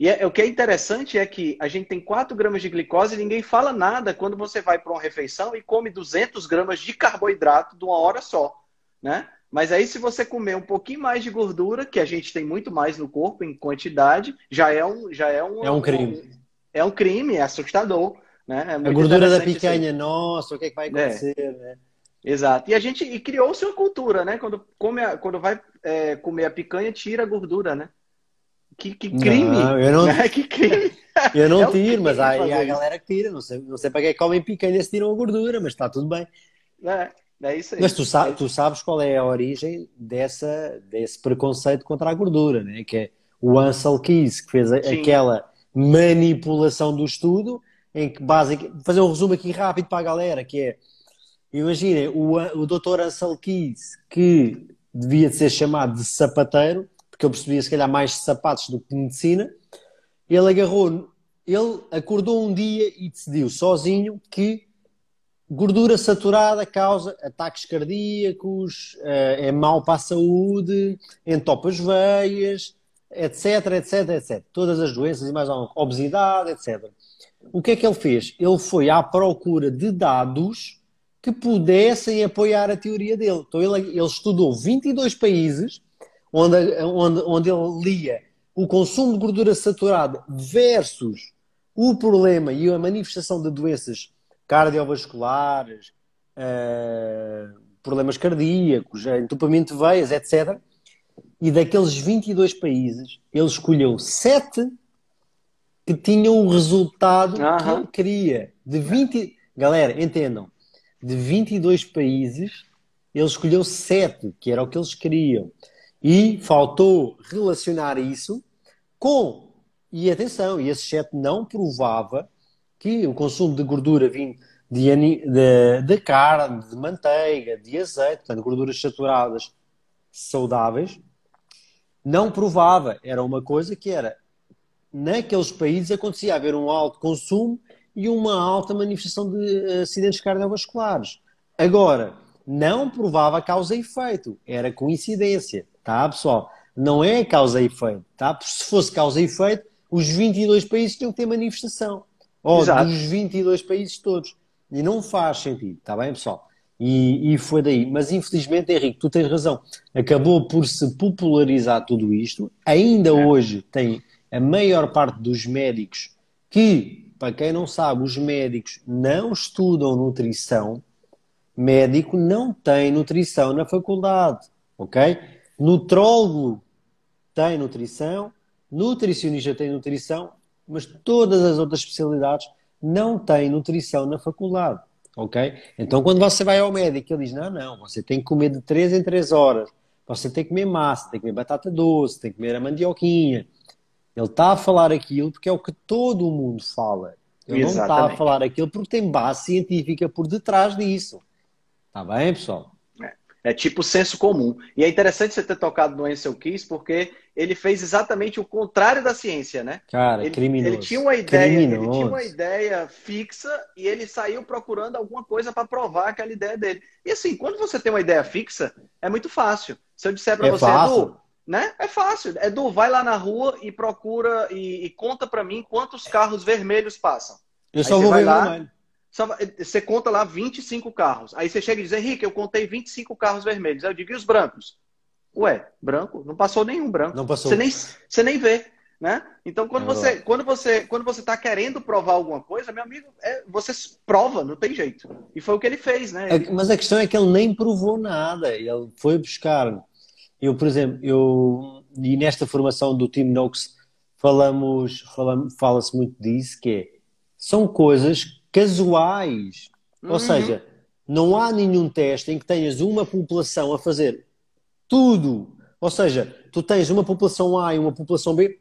E é, o que é interessante é que a gente tem 4 gramas de glicose e ninguém fala nada quando você vai para uma refeição e come 200 gramas de carboidrato de uma hora só, né? Mas aí, se você comer um pouquinho mais de gordura, que a gente tem muito mais no corpo em quantidade, já é um, já é um, é um crime. Um, é um crime, é assustador. Né? É a gordura da picanha, nossa, o que, é que vai é. acontecer, é. né? Exato. E a gente criou-se uma cultura, né? Quando, come a, quando vai é, comer a picanha, tira a gordura, né? Que, que crime! Não, eu não... [laughs] Né? Que crime! Eu não é tiro, mas aí a galera que tira. Não sei, não sei para que comem picanha se tiram a gordura, mas está tudo bem. É. É isso aí. Mas tu, sa tu sabes qual é a origem dessa, desse preconceito contra a gordura, né? que é o Ansel Keys, que fez Sim. aquela manipulação do estudo, em que basicamente, fazer um resumo aqui rápido para a galera, que é, imaginem, o, o Dr. Ansel Keys, que devia ser chamado de sapateiro, porque eu percebia se calhar mais sapatos do que medicina, ele agarrou, ele acordou um dia e decidiu sozinho que Gordura saturada causa ataques cardíacos, eh, é mau para a saúde, entopa as veias, etc, etc, etc. Todas as doenças e mais alguma, obesidade, etc. O que é que ele fez? Ele foi à procura de dados que pudessem apoiar a teoria dele. Então ele, ele estudou 22 países onde, onde, onde ele lia o consumo de gordura saturada versus o problema e a manifestação de doenças cardiovasculares, uh, problemas cardíacos, entupimento de veias, etc. E daqueles 22 países, ele escolheu 7 que tinham o resultado que ele queria. De 20... Galera, entendam. De 22 países, ele escolheu 7, que era o que eles queriam. E faltou relacionar isso com... E atenção, e esse 7 não provava que o consumo de gordura vindo de, de, de carne, de manteiga, de azeite, portanto, gorduras saturadas saudáveis, não provava. Era uma coisa que era, naqueles países acontecia haver um alto consumo e uma alta manifestação de acidentes cardiovasculares. Agora, não provava causa e efeito, era coincidência, tá, pessoal? Não é causa e efeito, tá? Se fosse causa e efeito, os 22 países tinham que ter manifestação. Ou Exato. dos 22 países todos. E não faz sentido, está bem, pessoal? E, e, foi daí. Mas infelizmente, Henrique, tu tens razão. Acabou por se popularizar tudo isto. Ainda é. hoje tem a maior parte dos médicos que, para quem não sabe, os médicos não estudam nutrição. Médico não tem nutrição na faculdade, ok? Nutrólogo tem nutrição, nutricionista tem nutrição, mas todas as outras especialidades não têm nutrição na faculdade, ok? Então quando você vai ao médico, ele diz, não, não, você tem que comer de 3 em 3 horas, você tem que comer massa, tem que comer batata doce, tem que comer a mandioquinha. Ele está a falar aquilo porque é o que todo o mundo fala. Ele Exatamente. não está a falar aquilo porque tem base científica por detrás disso. Está bem, pessoal? É tipo senso comum. E é interessante você ter tocado no Ansel Keys, porque ele fez exatamente o contrário da ciência, né? Cara, ele, criminoso. Ele tinha uma ideia, criminoso. ele tinha uma ideia fixa e ele saiu procurando alguma coisa para provar aquela ideia dele. E assim, quando você tem uma ideia fixa, é muito fácil. Se eu disser para é você, fácil. Edu, né? É fácil. Edu, vai lá na rua e procura e, e conta para mim quantos carros vermelhos passam. Eu Aí só vou ver lá, vermelho. Você conta lá 25 carros. Aí você chega e diz, Henrique, eu contei 25 carros vermelhos. Aí eu digo, e os brancos? Ué, branco? Não passou nenhum branco. Não passou. Você nem, você nem vê. Né? Então, quando, é você, quando você quando você está querendo provar alguma coisa, meu amigo, é, você prova, não tem jeito. E foi o que ele fez, né? É, mas a questão é que ele nem provou nada. Ele foi buscar. Eu, por exemplo, eu e nesta formação do Team Nox falamos, falamos fala-se muito disso, que é, são coisas casuais. Uhum. Ou seja, não há nenhum teste em que tenhas uma população a fazer tudo. Ou seja, tu tens uma população A e uma população B,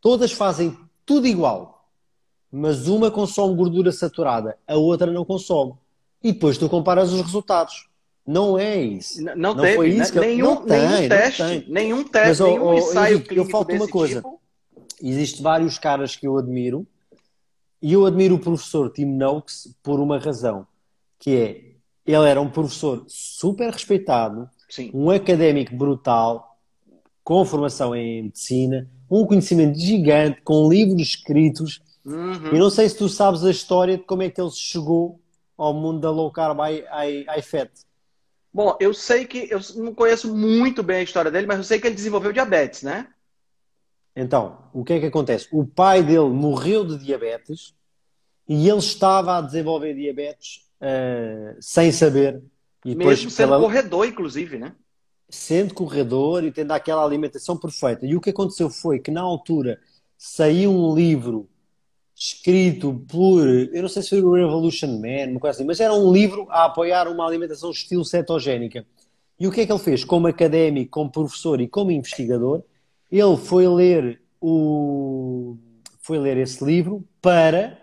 todas fazem tudo igual. Mas uma consome gordura saturada, a outra não consome. E depois tu comparas os resultados. Não é isso. Não, não, não teve, foi isso que nenhum, não tem, nenhum teste, nenhum teste, Mas, nenhum oh, ensaio eu, eu falta uma coisa. Tipo. Existem vários caras que eu admiro e eu admiro o professor Tim Noakes por uma razão, que é ele era um professor super respeitado, Sim. um académico brutal, com formação em medicina, um conhecimento gigante, com livros escritos. Uhum. E não sei se tu sabes a história de como é que ele chegou ao mundo da low carb fat. Bom, eu sei que eu não conheço muito bem a história dele, mas eu sei que ele desenvolveu diabetes, né? Então, o que é que acontece? O pai dele morreu de diabetes e ele estava a desenvolver diabetes uh, sem saber. E Mesmo sendo pela... corredor, inclusive, né? Sendo corredor e tendo aquela alimentação perfeita. E o que aconteceu foi que, na altura, saiu um livro escrito por, eu não sei se foi o Revolution Man, uma coisa assim, mas era um livro a apoiar uma alimentação estilo cetogénica. E o que é que ele fez? Como académico, como professor e como investigador, ele foi ler o foi ler esse livro para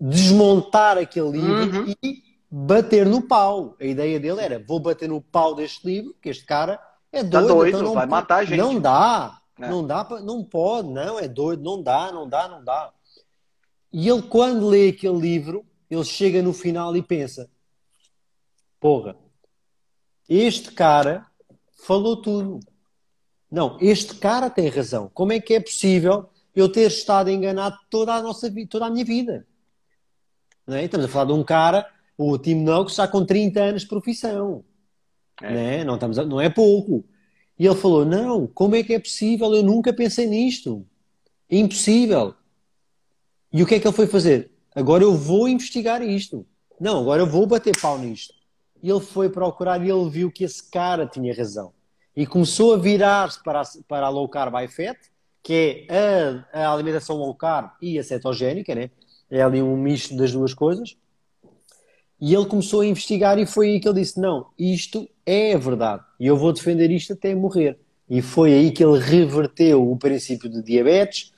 desmontar aquele livro uhum. e bater no pau. A ideia dele era: vou bater no pau deste livro, que este cara é tá doido, tá doido então não vai matar a gente. Não dá, é. não dá, não pode, não, é doido, não dá, não dá, não dá. E ele, quando lê aquele livro, ele chega no final e pensa: porra, este cara falou tudo. Não, este cara tem razão. Como é que é possível eu ter estado enganado toda a nossa vida, toda a minha vida? É? Estamos a falar de um cara, o Tim Noakes, está com 30 anos de profissão. É. Não, é? Não, estamos a, não é pouco. E ele falou: Não, como é que é possível? Eu nunca pensei nisto. Impossível. E o que é que ele foi fazer? Agora eu vou investigar isto. Não, agora eu vou bater pau nisto. E ele foi procurar e ele viu que esse cara tinha razão e começou a virar-se para, para a low carb high fat, que é a, a, alimentação low carb e a cetogénica, né? é ali um misto das duas coisas. E ele começou a investigar e foi aí que ele disse: Não, isto é a verdade e eu vou defender isto até morrer. E foi aí que ele reverteu o princípio de diabetes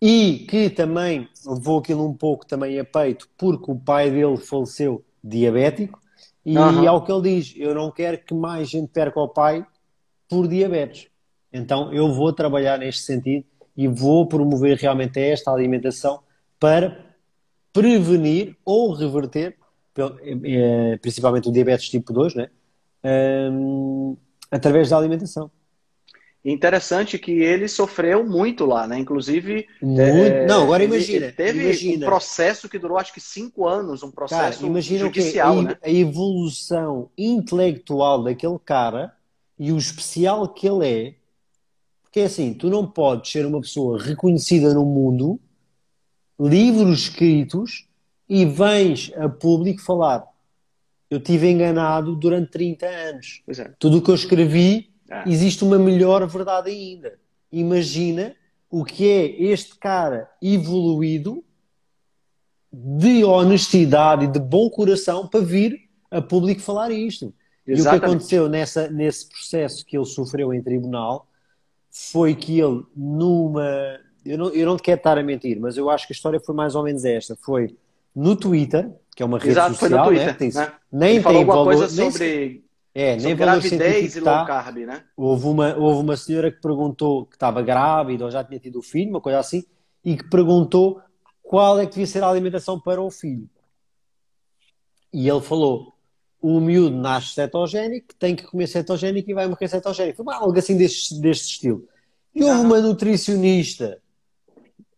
e que também levou aquilo um pouco também a peito porque o pai dele faleceu diabético. E uhum. ao que ele diz: Eu não quero que mais gente perca o pai por diabetes. Então eu vou trabalhar neste sentido e vou promover realmente esta alimentação para prevenir ou reverter, eh, principalmente o diabetes tipo 2, né? Um, através da alimentação. Interessante que ele sofreu muito lá, né? Inclusive. Muito... É, não, agora imagina. Ele teve imagina. um processo que durou acho que cinco anos, um processo cara, imagina judicial. a, né? a evolução intelectual daquele cara e o especial que ele é, porque é assim, tu não podes ser uma pessoa reconhecida no mundo, livros escritos, e vens a público falar eu tive enganado durante 30 anos. É. Tudo o que eu escrevi, ah. existe uma melhor verdade ainda. Imagina o que é este cara evoluído de honestidade e de bom coração para vir a público falar isto. Exatamente. E o que aconteceu nessa, nesse processo que ele sofreu em tribunal foi que ele, numa. Eu não, eu não quero estar a mentir, mas eu acho que a história foi mais ou menos esta. Foi no Twitter, que é uma rede Exato, social, foi no Twitter, né? Tem, né? nem Ele falou tem alguma valor, coisa sobre, é, sobre nem gravidez e low tá. carb, né? Houve uma, houve uma senhora que perguntou que estava grávida ou já tinha tido o filho, uma coisa assim, e que perguntou qual é que devia ser a alimentação para o filho. E ele falou o miúdo nasce cetogénico, tem que comer cetogénico e vai morrer cetogénico. Foi algo assim deste, deste estilo. E houve uma nutricionista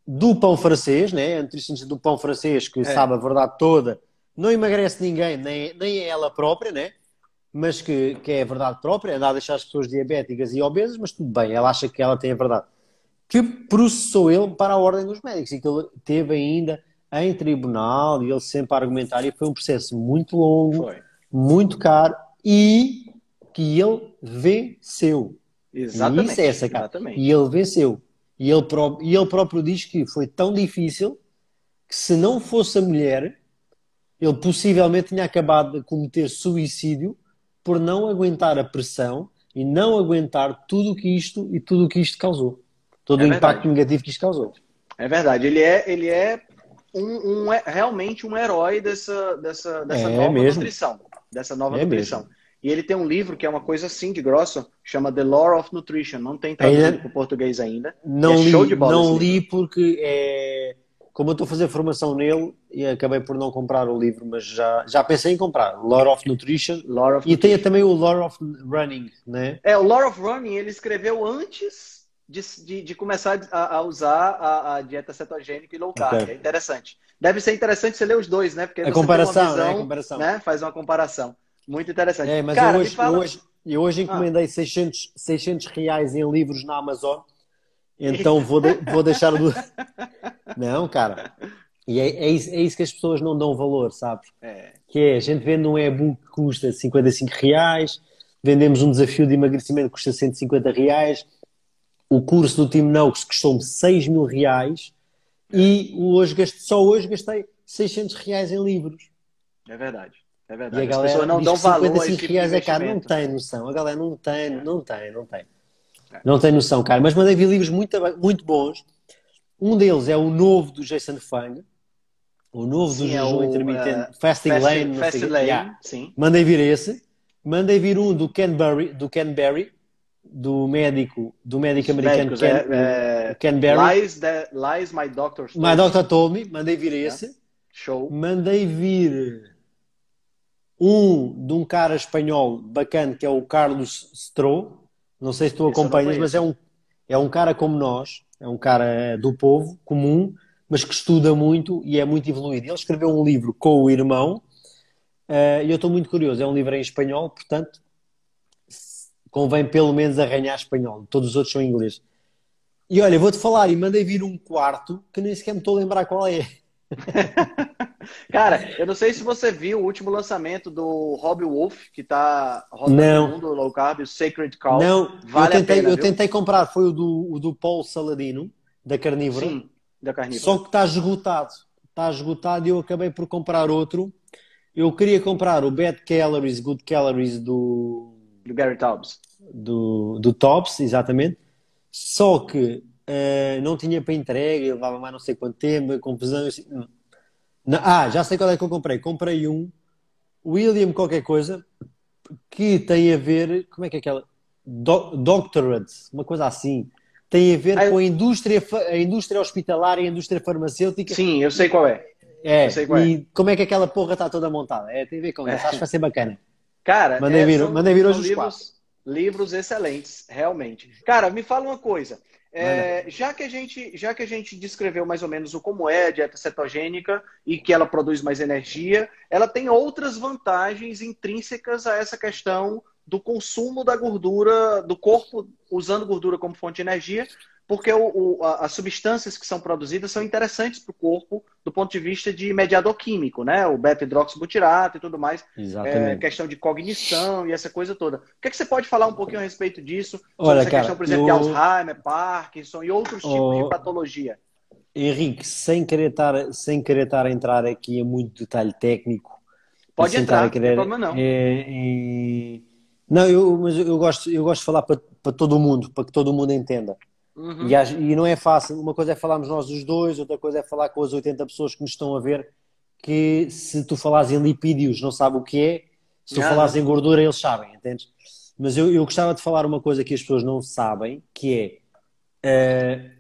do pão francês, né? a nutricionista do pão francês que É. sabe a verdade toda, não emagrece ninguém, nem, nem ela própria, né? mas que, que é a verdade própria, anda a deixar as pessoas diabéticas e obesas, mas tudo bem, ela acha que ela tem a verdade. Que processou ele para a ordem dos médicos e que ele teve ainda em tribunal e ele sempre a argumentar e foi um processo muito longo, Foi. Muito caro e que ele venceu. Exatamente. E isso é essa, cara. Exatamente. E ele venceu. E ele, pró- e ele próprio diz que foi tão difícil que se não fosse a mulher, ele possivelmente tinha acabado de cometer suicídio por não aguentar a pressão e não aguentar tudo o que isto e tudo o que isto causou. Todo É o impacto negativo que isto causou. É verdade. Ele é, ele é um, um- é realmente um herói dessa, dessa, dessa É nova mesmo. nutrição. Dessa nova É nutrição. mesmo. E ele tem um livro que é uma coisa assim de grossa, chama The Lore of Nutrition. Não tem traduzido Ainda- para o português ainda. Não É li, show de bola não li porque é, como eu estou a fazer formação nele e acabei por não comprar o livro, mas já, já pensei em comprar. Lore of Nutrition. Lore of E Nutrition. tem também o Lore of Running, né? É, o Lore of Running ele escreveu antes de, de, de começar a, a usar a, a dieta cetogênica e low carb. Ok. É interessante. Deve ser interessante você ler os dois, né? Porque você comparação, uma né? visão, A comparação. né? Faz uma comparação. Muito interessante. É, mas Cara, eu, hoje, fala... eu, hoje, eu hoje encomendei 600, 600 reais em livros na Amazon, então vou, de- vou deixar. [laughs] Não, cara. E é, é, isso, é isso que as pessoas não dão valor, sabes? É, Que é, a gente vende um e-book que custa 55 reais, vendemos um desafio de emagrecimento que custa 150 reais, o curso do Tim Noakes custou-me 6 mil reais e hoje, gaste- só hoje gastei 600 reais em livros. é verdade. É E verdade. a As galera não dão valor a 55 esse tipo reais é caro. Não tem noção. A galera não tem, não tem, não tem. Não tem noção, cara. Mas mandei vir livros muito, muito bons. Um deles é o novo do Jason Fung. O novo do Sim, é jejum intermitente. eh, Fasting Fast, Lane. não sei Fast o quê. Lane, Yeah. sim. Mandei vir esse. Mandei vir um do Ken Berry, do Ken Berry, do médico, do médico americano Médicos, Ken, é, é, Ken Berry. Lies, that, lies My Doctor My Told Me. Doctor Told Me. Mandei vir esse. Show. Mandei vir um de um cara espanhol bacana que é o Carlos Stroh. Não sei se tu Esse acompanhas, mas é um, é um cara como nós, é um cara do povo, comum, mas que estuda muito e é muito evoluído. Ele escreveu um livro com o irmão eh, e eu estou muito curioso. É um livro em espanhol, portanto, convém pelo menos arranhar espanhol. Todos os outros são inglês. E olha, vou-te falar, e mandei vir um quarto que nem sequer me estou a lembrar qual é. [laughs] Cara, eu não sei se você viu o último lançamento do Rob Wolf, que tá rodando o mundo low carb, o Sacred Cow. Não, Vale eu, tentei, pena, eu tentei comprar, foi o do, o do Paul Saladino, da Carnívora, Sim, da carnívora. só que está esgotado. Está esgotado e eu acabei por comprar outro. Eu queria comprar o Bad Calories, Good Calories do, Do Gary Taubes. do, do exatamente. Só que eh, não tinha para entrega, e levava mais não sei quanto tempo, confusão. assim, ah, já sei qual é que eu comprei. Comprei um William qualquer coisa que tem a ver, como é que é aquela? Do, doctorate, uma coisa assim. Tem a ver Ah, com a indústria, a indústria hospitalar e a indústria farmacêutica. Sim, eu sei qual é. É, eu sei qual é. e como é que aquela porra está toda montada? É, tem a ver com isso. Acho que vai ser bacana. Cara, Mandei é, vir- são- mandei vir hoje os livros, livros excelentes, realmente. Cara, me fala uma coisa. É, já, que a gente, já que a gente descreveu mais ou menos o como é a dieta cetogênica e que ela produz mais energia, ela tem outras vantagens intrínsecas a essa questão do consumo da gordura, do corpo usando gordura como fonte de energia, porque o, o- a- as substâncias que são produzidas são interessantes para o corpo do ponto de vista de mediador químico, né? O beta-hidroxibutirato e tudo mais é, Exatamente. questão de cognição e essa coisa toda. O que, é que você pode falar um pouquinho a respeito disso? Sobre Olha, essa cara, questão, por exemplo, de eu- Alzheimer, Parkinson e outros tipos Oh. de patologia. Henrique, sem querer estar, sem querer estar a entrar aqui em muito detalhe técnico, Pode entrar, não tem problema não. é, é, não, eu, mas eu gosto, eu gosto de falar para, para todo mundo, para que todo mundo entenda. Uhum. E, às- e não é fácil. Uma coisa é falarmos nós os dois, outra coisa é falar com as 80 pessoas que nos estão a ver, que se tu falares em lipídios não sabe o que é, se tu Ah. falares em gordura eles sabem, entendes? Mas eu, eu gostava de falar uma coisa que as pessoas não sabem, que é eh,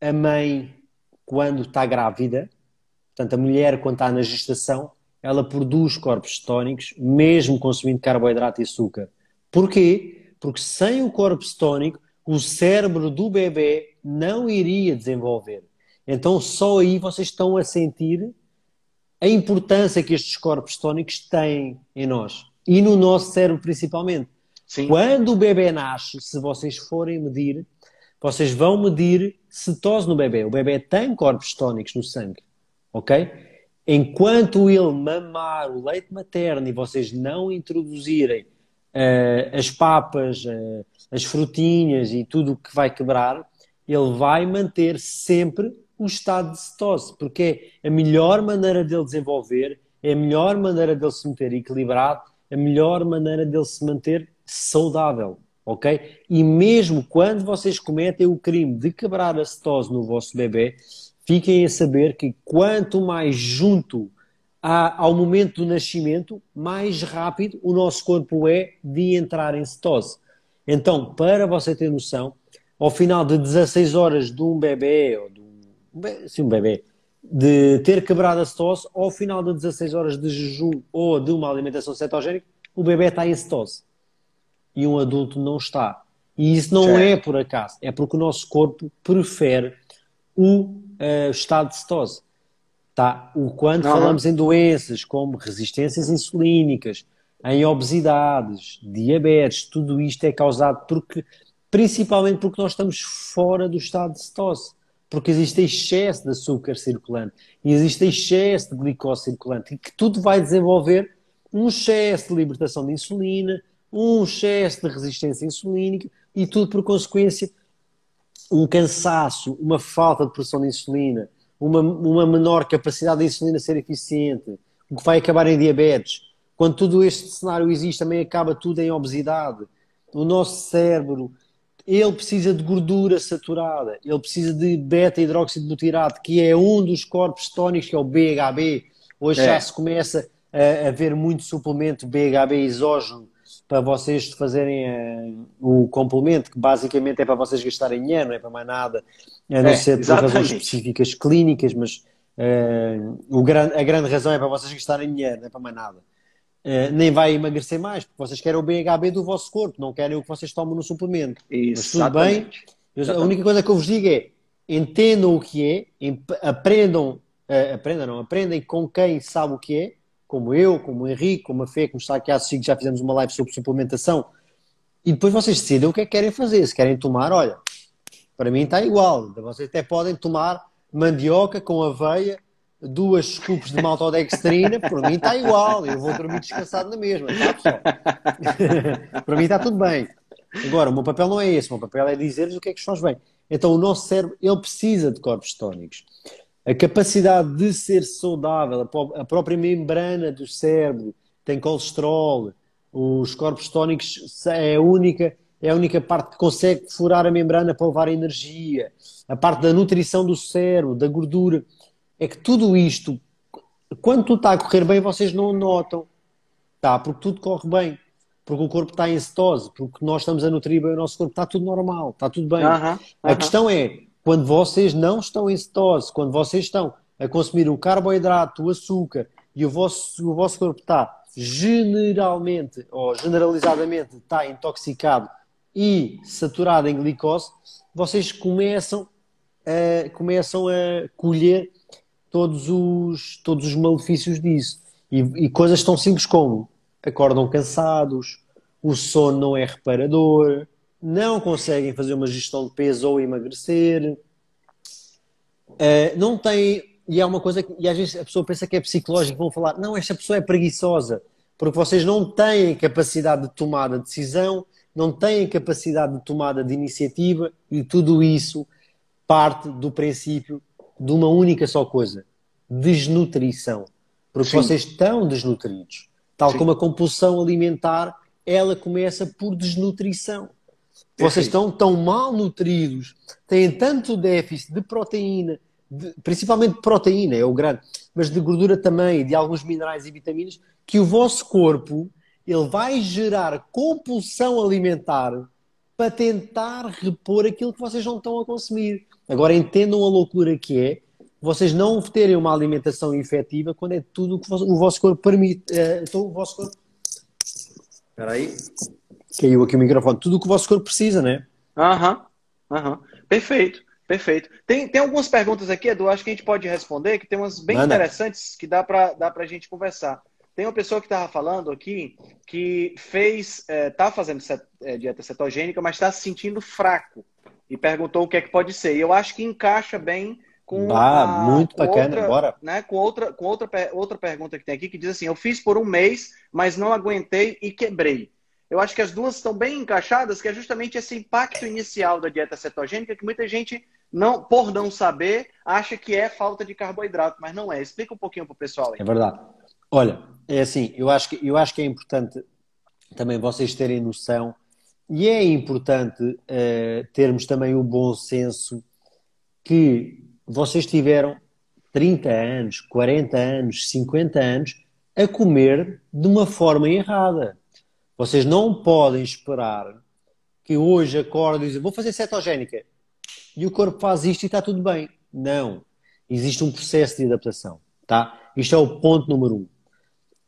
a mãe quando está grávida, portanto a mulher quando está na gestação, ela produz corpos cetónicos mesmo consumindo carboidrato e açúcar. Porquê? Porque sem o corpo cetónico o cérebro do bebê não iria desenvolver. Então, só aí vocês estão a sentir a importância que estes corpos tónicos têm em nós e no nosso cérebro principalmente. Sim. Quando o bebê nasce, se vocês forem medir, vocês vão medir cetose no bebê. O bebê tem corpos tónicos no sangue, ok? Enquanto ele mamar o leite materno e vocês não introduzirem uh, as papas, uh, as frutinhas e tudo o que vai quebrar, ele vai manter sempre o estado de cetose, porque é a melhor maneira dele desenvolver, é a melhor maneira dele se manter equilibrado, a melhor maneira dele se manter saudável, ok? E mesmo quando vocês cometem o crime de quebrar a cetose no vosso bebê, fiquem a saber que quanto mais junto ao momento do nascimento, mais rápido o nosso corpo é de entrar em cetose. Então, para você ter noção, ao final de 16 horas de um bebê, ou de sim, um bebê, de ter quebrado a cetose, ao final de 16 horas de jejum ou de uma alimentação cetogénica, o bebê está em cetose. E um adulto não está. E isso não é por acaso, é porque o nosso corpo prefere o uh, estado de cetose. Tá? O, quando falamos em doenças como resistências insulínicas, em obesidades, diabetes, tudo isto é causado porque, principalmente porque nós estamos fora do estado de cetose porque existe excesso de açúcar circulante e existe excesso de glicose circulante, e que tudo vai desenvolver um excesso de libertação de insulina, um excesso de resistência insulínica e tudo por consequência um cansaço, uma falta de produção de insulina, uma, uma menor capacidade de insulina ser eficiente, o que vai acabar em diabetes. Quando tudo este cenário existe, também acaba tudo em obesidade. O nosso cérebro ele precisa de gordura saturada, ele precisa de beta-hidróxido butirato, que é um dos corpos tónicos, que é o BHB. Hoje é. já se começa a, a ver muito suplemento BHB exógeno para vocês fazerem uh, o complemento, que basicamente é para vocês gastarem dinheiro, não é para mais nada, a não é, ser por razões específicas clínicas, mas uh, o gran, a grande razão é para vocês gastarem dinheiro, não é para mais nada. Uh, nem vai emagrecer mais, porque vocês querem o BHB do vosso corpo, não querem o que vocês tomam no suplemento. Isso, Mas tudo bem. A única coisa que eu vos digo é entendam o que é, aprendam, uh, aprendam, não, aprendem com quem sabe o que é, como eu, como o Henrique, como a Fê, como está aqui a que já fizemos uma live sobre suplementação, e depois vocês decidem o que é que querem fazer. Se querem tomar, olha, para mim está igual. Vocês até podem tomar mandioca com aveia duas scoops de maltodextrina, por mim está igual, eu vou dormir descansado na mesma, tá pessoal? [laughs] para mim está tudo bem. Agora, o meu papel não é esse, o meu papel é dizer-lhes o que é que faz bem. Então, o nosso cérebro, ele precisa de corpos tónicos. A capacidade de ser saudável, a própria membrana do cérebro tem colesterol, os corpos tónicos é a única, é a única parte que consegue furar a membrana para levar energia. A parte da nutrição do cérebro, da gordura é que tudo isto, quando tudo está a correr bem, vocês não notam. Tá? Porque tudo corre bem. Porque o corpo está em cetose, porque nós estamos a nutrir bem o nosso corpo, está tudo normal, está tudo bem. A questão é, quando vocês não estão em cetose, quando vocês estão a consumir o carboidrato, o açúcar, e o vosso, o vosso corpo está generalmente, ou generalizadamente, está intoxicado e saturado em glicose, vocês começam a, começam a colher todos os, todos os malefícios disso. E, e coisas tão simples como acordam cansados, o sono não é reparador, não conseguem fazer uma gestão de peso ou emagrecer, uh, não tem. E é uma coisa que, e às vezes a pessoa pensa que é psicológico, vão falar, não, esta pessoa é preguiçosa, porque vocês não têm capacidade de tomada de decisão, não têm capacidade de tomada de iniciativa, e tudo isso parte do princípio de uma única só coisa: desnutrição. Porque Sim. vocês estão desnutridos. Tal Sim. como a compulsão alimentar, ela começa por desnutrição. Vocês estão tão mal nutridos, têm tanto déficit de proteína, de, principalmente de proteína, é o grande, mas de gordura também, de alguns minerais e vitaminas, que o vosso corpo ele vai gerar compulsão alimentar para tentar repor aquilo que vocês não estão a consumir. Agora entendam a loucura que é vocês não terem uma alimentação efetiva quando é tudo o que o vosso corpo permite. É, então, o vosso corpo. Espera aí. Caiu aqui o microfone. Tudo o que o vosso corpo precisa, né? Aham, aham. Uhum. Perfeito, perfeito. Tem, tem algumas perguntas aqui, Edu, acho que a gente pode responder, que tem umas bem Manda. interessantes que dá para dá a gente conversar. Tem uma pessoa que estava falando aqui que fez, está é, tá fazendo set, é, dieta cetogênica, mas está se sentindo fraco e perguntou o que é que pode ser. E eu acho que encaixa bem com bah, a, muito bacana, outra, bora. Né, com outra, com outra, outra pergunta que tem aqui que diz assim: eu fiz por um mês, mas não aguentei e quebrei. Eu acho que as duas estão bem encaixadas, que é justamente esse impacto inicial da dieta cetogênica que muita gente não, por não saber, acha que é falta de carboidrato, mas não é. Explica um pouquinho para o pessoal aí. É verdade. Olha, é assim, eu acho que, eu acho que é importante também vocês terem noção e é importante uh, termos também o bom senso que vocês tiveram 30 anos, 40 anos, 50 anos a comer de uma forma errada. Vocês não podem esperar que hoje acordem e dizem vou fazer cetogénica e o corpo faz isto e está tudo bem. Não. Existe um processo de adaptação. Tá? Isto é o ponto número um.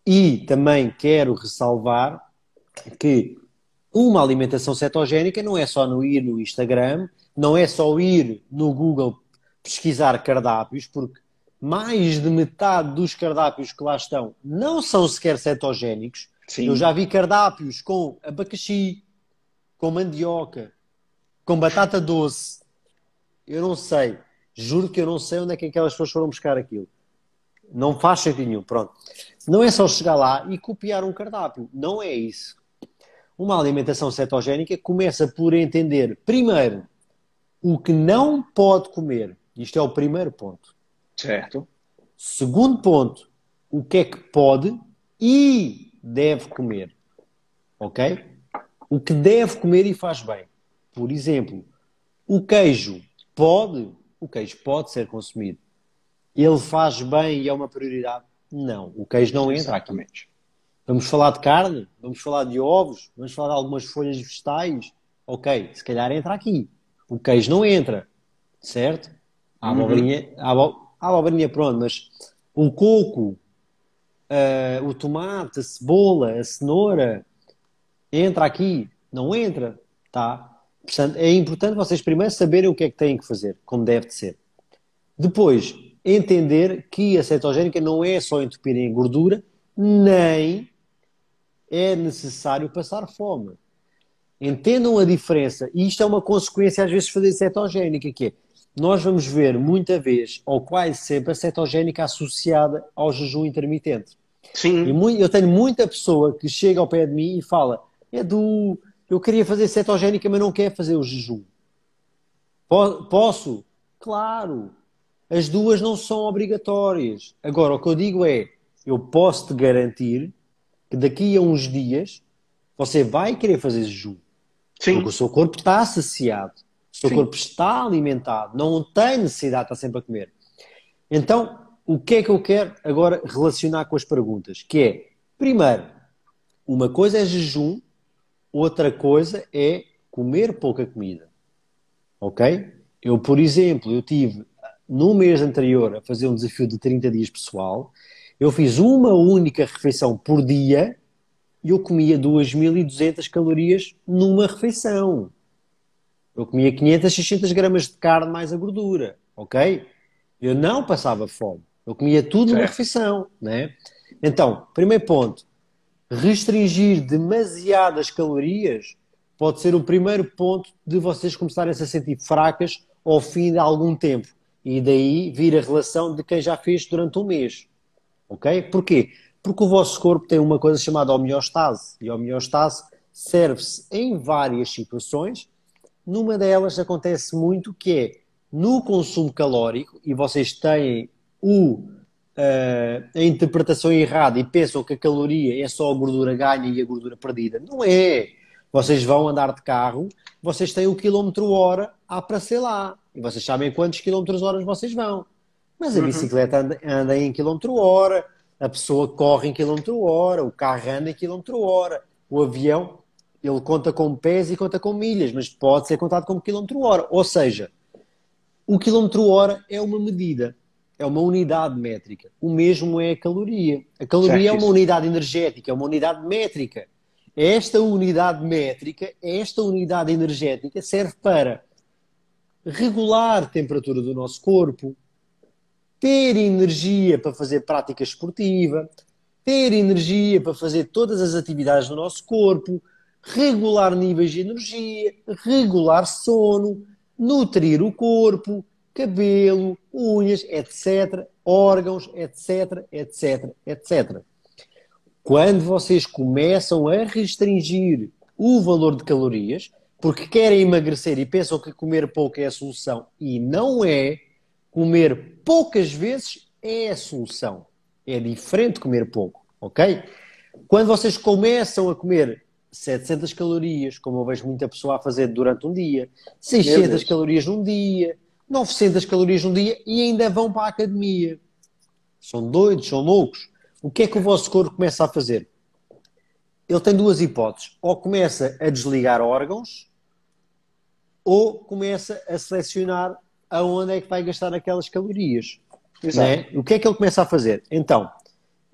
E também quero ressalvar que uma alimentação cetogénica não é só no ir no Instagram, não é só ir no Google pesquisar cardápios, porque mais de metade dos cardápios que lá estão não são sequer cetogénicos. Sim. Eu já vi cardápios com abacaxi, com mandioca, com batata doce. Eu não sei. Juro que eu não sei onde é que aquelas pessoas foram buscar aquilo. Não faz sentido nenhum. Pronto. Não é só chegar lá e copiar um cardápio. Não é isso. Uma alimentação cetogénica começa por entender, primeiro, o que não pode comer. Isto é o primeiro ponto. Certo. Segundo ponto, o que é que pode e deve comer. Ok? O que deve comer e faz bem. Por exemplo, o queijo pode, o queijo pode ser consumido. Ele faz bem e é uma prioridade? Não, o queijo não entra aqui. Vamos falar de carne? Vamos falar de ovos? Vamos falar de algumas folhas vegetais? Ok, se calhar entra aqui. O queijo não entra, certo? A uhum. abobrinha, a, a abobrinha pronto, mas o coco, uh, o tomate, a cebola, a cenoura, entra aqui? Não entra, tá? Portanto, é importante vocês primeiro saberem o que é que têm que fazer, como deve de ser. Depois, entender que a cetogénica não é só entupir em gordura, nem é necessário passar fome. Entendam a diferença. E isto é uma consequência, às vezes, de fazer cetogénica, que é, nós vamos ver muita vez, ou quase sempre, a cetogénica associada ao jejum intermitente. Sim. E eu tenho muita pessoa que chega ao pé de mim e fala, Edu, eu queria fazer cetogénica, mas não quer fazer o jejum. Posso? Claro. As duas não são obrigatórias. Agora, o que eu digo é, eu posso te garantir que daqui a uns dias você vai querer fazer jejum. Sim. Porque o seu corpo está saciado. O seu Sim. corpo está alimentado. Não tem necessidade de estar sempre a comer. Então, o que é que eu quero agora relacionar com as perguntas? Que é, primeiro, uma coisa é jejum, outra coisa é comer pouca comida. Ok? Eu, por exemplo, eu tive no mês anterior a fazer um desafio de 30 dias pessoal, eu fiz uma única refeição por dia e eu comia 2.200 calorias numa refeição. Eu comia 500, 600 gramas de carne mais a gordura, ok? Eu não passava fome. Eu comia tudo numa refeição, né? Então, primeiro ponto, restringir demasiadas calorias pode ser o primeiro ponto de vocês começarem a se sentir fracas ao fim de algum tempo. E daí vir a relação de quem já fez durante um mês. Ok? Porquê? Porque o vosso corpo tem uma coisa chamada homeostase. E a homeostase serve-se em várias situações. Numa delas acontece muito que é no consumo calórico, e vocês têm o, uh, a interpretação errada e pensam que a caloria é só a gordura ganha e a gordura perdida. Não é. Vocês vão andar de carro, vocês têm o quilómetro hora a para sei lá. E vocês sabem quantos quilómetros horas vocês vão. Mas a uhum. bicicleta anda, anda em quilómetro hora, a pessoa corre em quilómetro hora, o carro anda em quilómetro hora, o avião ele conta com pés e conta com milhas, mas pode ser contado como quilómetro hora. Ou seja, o quilómetro hora é uma medida, é uma unidade métrica. O mesmo é a caloria. A caloria certo. é uma unidade energética, é uma unidade métrica. Esta unidade métrica, esta unidade energética serve para regular a temperatura do nosso corpo, ter energia para fazer prática esportiva, ter energia para fazer todas as atividades do nosso corpo, regular níveis de energia, regular sono, nutrir o corpo, cabelo, unhas, etc., órgãos, etc., etc., etc. Quando vocês começam a restringir o valor de calorias, porque querem emagrecer e pensam que comer pouco é a solução, e não é, comer poucas vezes é a solução. É diferente comer pouco, ok? Quando vocês começam a comer 700 calorias, como eu vejo muita pessoa a fazer durante um dia, 600 calorias num dia, 900 calorias num dia e ainda vão para a academia. São doidos, são loucos. O que é que o vosso corpo começa a fazer? Ele tem duas hipóteses. Ou começa a desligar órgãos, ou começa a selecionar aonde é que vai gastar aquelas calorias. Né? O que é que ele começa a fazer? Então,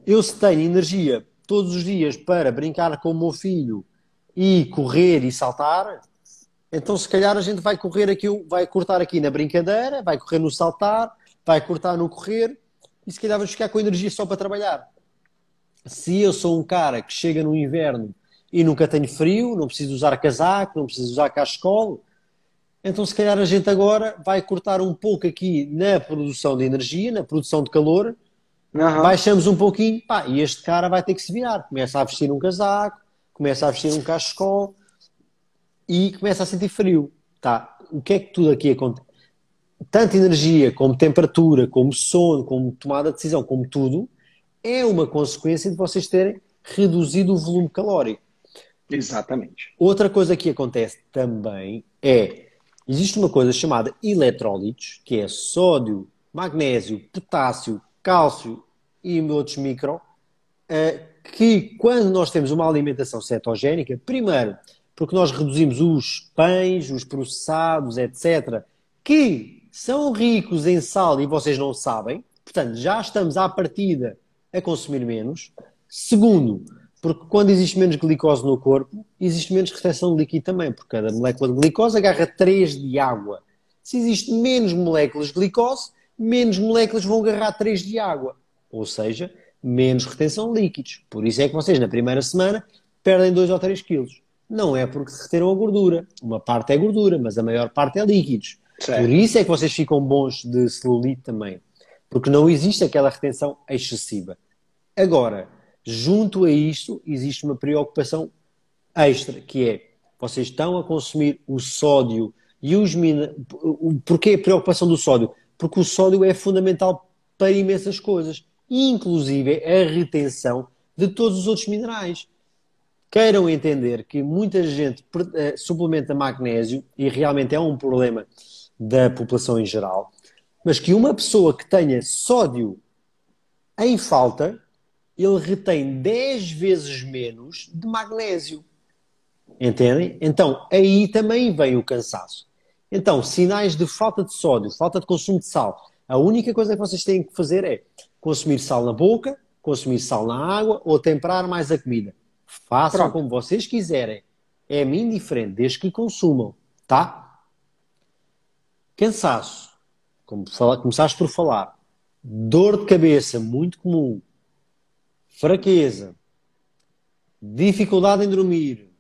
eu se tenho energia todos os dias para brincar com o meu filho e correr e saltar, então se calhar a gente vai correr aqui, vai cortar aqui na brincadeira, vai correr no saltar, vai cortar no correr e se calhar vamos ficar com energia só para trabalhar. Se eu sou um cara que chega no inverno e nunca tenho frio, não preciso usar casaco, não preciso usar cachecol, então se calhar a gente agora vai cortar um pouco aqui na produção de energia, na produção de calor, uhum. baixamos um pouquinho, pá, e este cara vai ter que se virar. Começa a vestir um casaco, começa a vestir um cachecol e começa a sentir frio. Tá? O que é que tudo aqui acontece? Tanto energia, como temperatura, como sono, como tomada de decisão, como tudo, é uma consequência de vocês terem reduzido o volume calórico. Exatamente. Outra coisa que acontece também é existe uma coisa chamada eletrólitos, que é sódio, magnésio, potássio, cálcio e outros micro, uh, que quando nós temos uma alimentação cetogénica, primeiro, porque nós reduzimos os pães, os processados, etc., que são ricos em sal e vocês não sabem, portanto, já estamos à partida a consumir menos. Segundo, porque quando existe menos glicose no corpo, existe menos retenção de líquido também, porque cada molécula de glicose agarra 3 de água. Se existe menos moléculas de glicose, menos moléculas vão agarrar 3 de água. Ou seja, menos retenção de líquidos. Por isso é que vocês, na primeira semana, perdem 2 ou 3 quilos. Não é porque reteram a gordura. Uma parte é gordura, mas a maior parte é líquidos. Certo. Por isso é que vocês ficam bons de celulite também. Porque não existe aquela retenção excessiva. Agora, junto a isto, existe uma preocupação extra, que é vocês estão a consumir o sódio e os minerais. Porquê a preocupação do sódio? Porque o sódio é fundamental para imensas coisas inclusive a retenção de todos os outros minerais. Queiram entender que muita gente eh, suplementa magnésio e realmente é um problema da população em geral, mas que uma pessoa que tenha sódio em falta, ele retém 10 vezes menos de magnésio. Entendem? Então, aí também vem o cansaço. Então, sinais de falta de sódio, falta de consumo de sal. A única coisa que vocês têm que fazer é consumir sal na boca, consumir sal na água ou temperar mais a comida. Façam Pronto. como vocês quiserem. É-me indiferente, desde que consumam, tá? Cansaço, como fala, começaste por falar. Dor de cabeça, muito comum. Fraqueza. Dificuldade em dormir.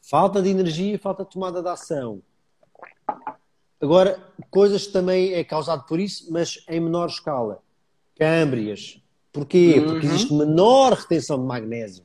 Falta de energia falta de tomada de ação. Agora, coisas que também é causado por isso, mas em menor escala câmbrias. Porquê? Uhum. Porque existe menor retenção de magnésio.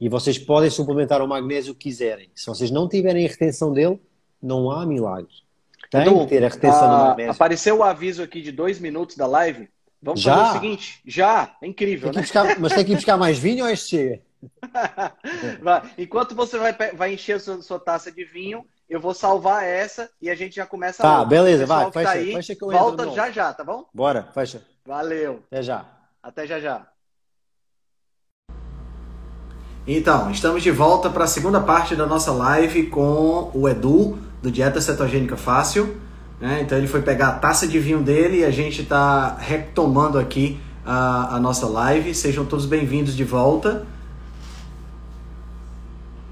E vocês podem suplementar o magnésio que quiserem. Se vocês não tiverem a retenção dele, não há milagres. Tem então, que ter a retenção a... do magnésio. Apareceu o aviso aqui de dois minutos da live. Vamos já? fazer o seguinte. Já? É incrível, tem né? Buscar, mas tem que buscar mais vinho ou este chega? [laughs] Enquanto você vai, vai encher a sua, sua, taça de vinho, eu vou salvar essa e a gente já começa tá, a. Tá, beleza, vai. Fecha, tá aí, fecha que eu volta já já, tá bom? Bora, fecha. Valeu. Até já. Até já já. Então, estamos de volta para a segunda parte da nossa live com o Edu, do Dieta Cetogênica Fácil. Né? Então, ele foi pegar a taça de vinho dele e a gente está retomando aqui a, a nossa live. Sejam todos bem-vindos de volta.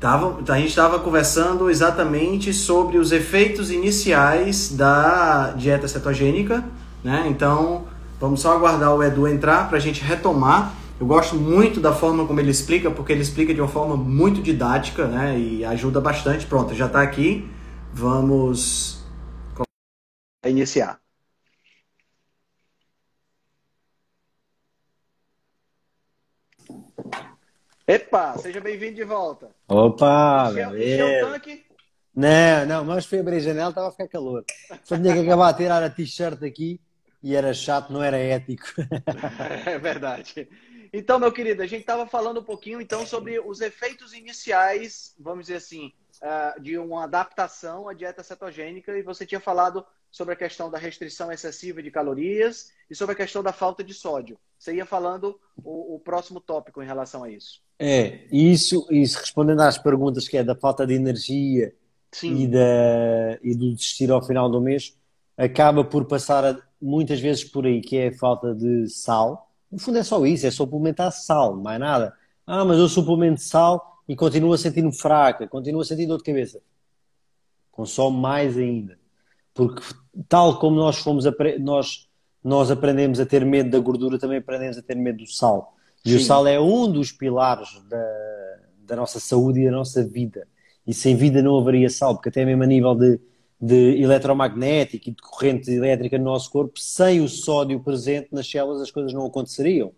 Tava, a gente estava conversando exatamente sobre os efeitos iniciais da dieta cetogênica, né? Então, vamos só aguardar o Edu entrar para a gente retomar. Eu gosto muito da forma como ele explica, porque ele explica de uma forma muito didática, né? E ajuda bastante. Pronto, já está aqui. Vamos iniciar. Epa, seja bem-vindo de volta. Opa, encheu, o tanque? Não, não, mas fui abrir a janela, estava a ficar calor. Só tinha que acabar a tirar a t-shirt aqui e era chato, não era ético. [laughs] É verdade. Então, meu querido, a gente estava falando um pouquinho então sobre os efeitos iniciais, vamos dizer assim, ah, de uma adaptação à dieta cetogênica e você tinha falado sobre a questão da restrição excessiva de calorias e sobre a questão da falta de sódio. Você ia falando o, o próximo tópico em relação a isso. É, isso, isso respondendo às perguntas que é da falta de energia e, da, e do desistir ao final do mês, acaba por passar a, muitas vezes por aí, que é a falta de sal. No fundo é só isso, é suplementar sal, mais nada. Ah, mas eu suplemento sal e continuo a sentir-me fraca, continuo a sentir dor de cabeça. Consome mais ainda. Porque tal como nós fomos, nós, nós aprendemos a ter medo da gordura, também aprendemos a ter medo do sal. E Sim. o sal é um dos pilares da, da nossa saúde e da nossa vida. E sem vida não haveria sal, porque até mesmo a nível de, de eletromagnético e de corrente elétrica no nosso corpo, sem o sódio presente nas células as coisas não aconteceriam.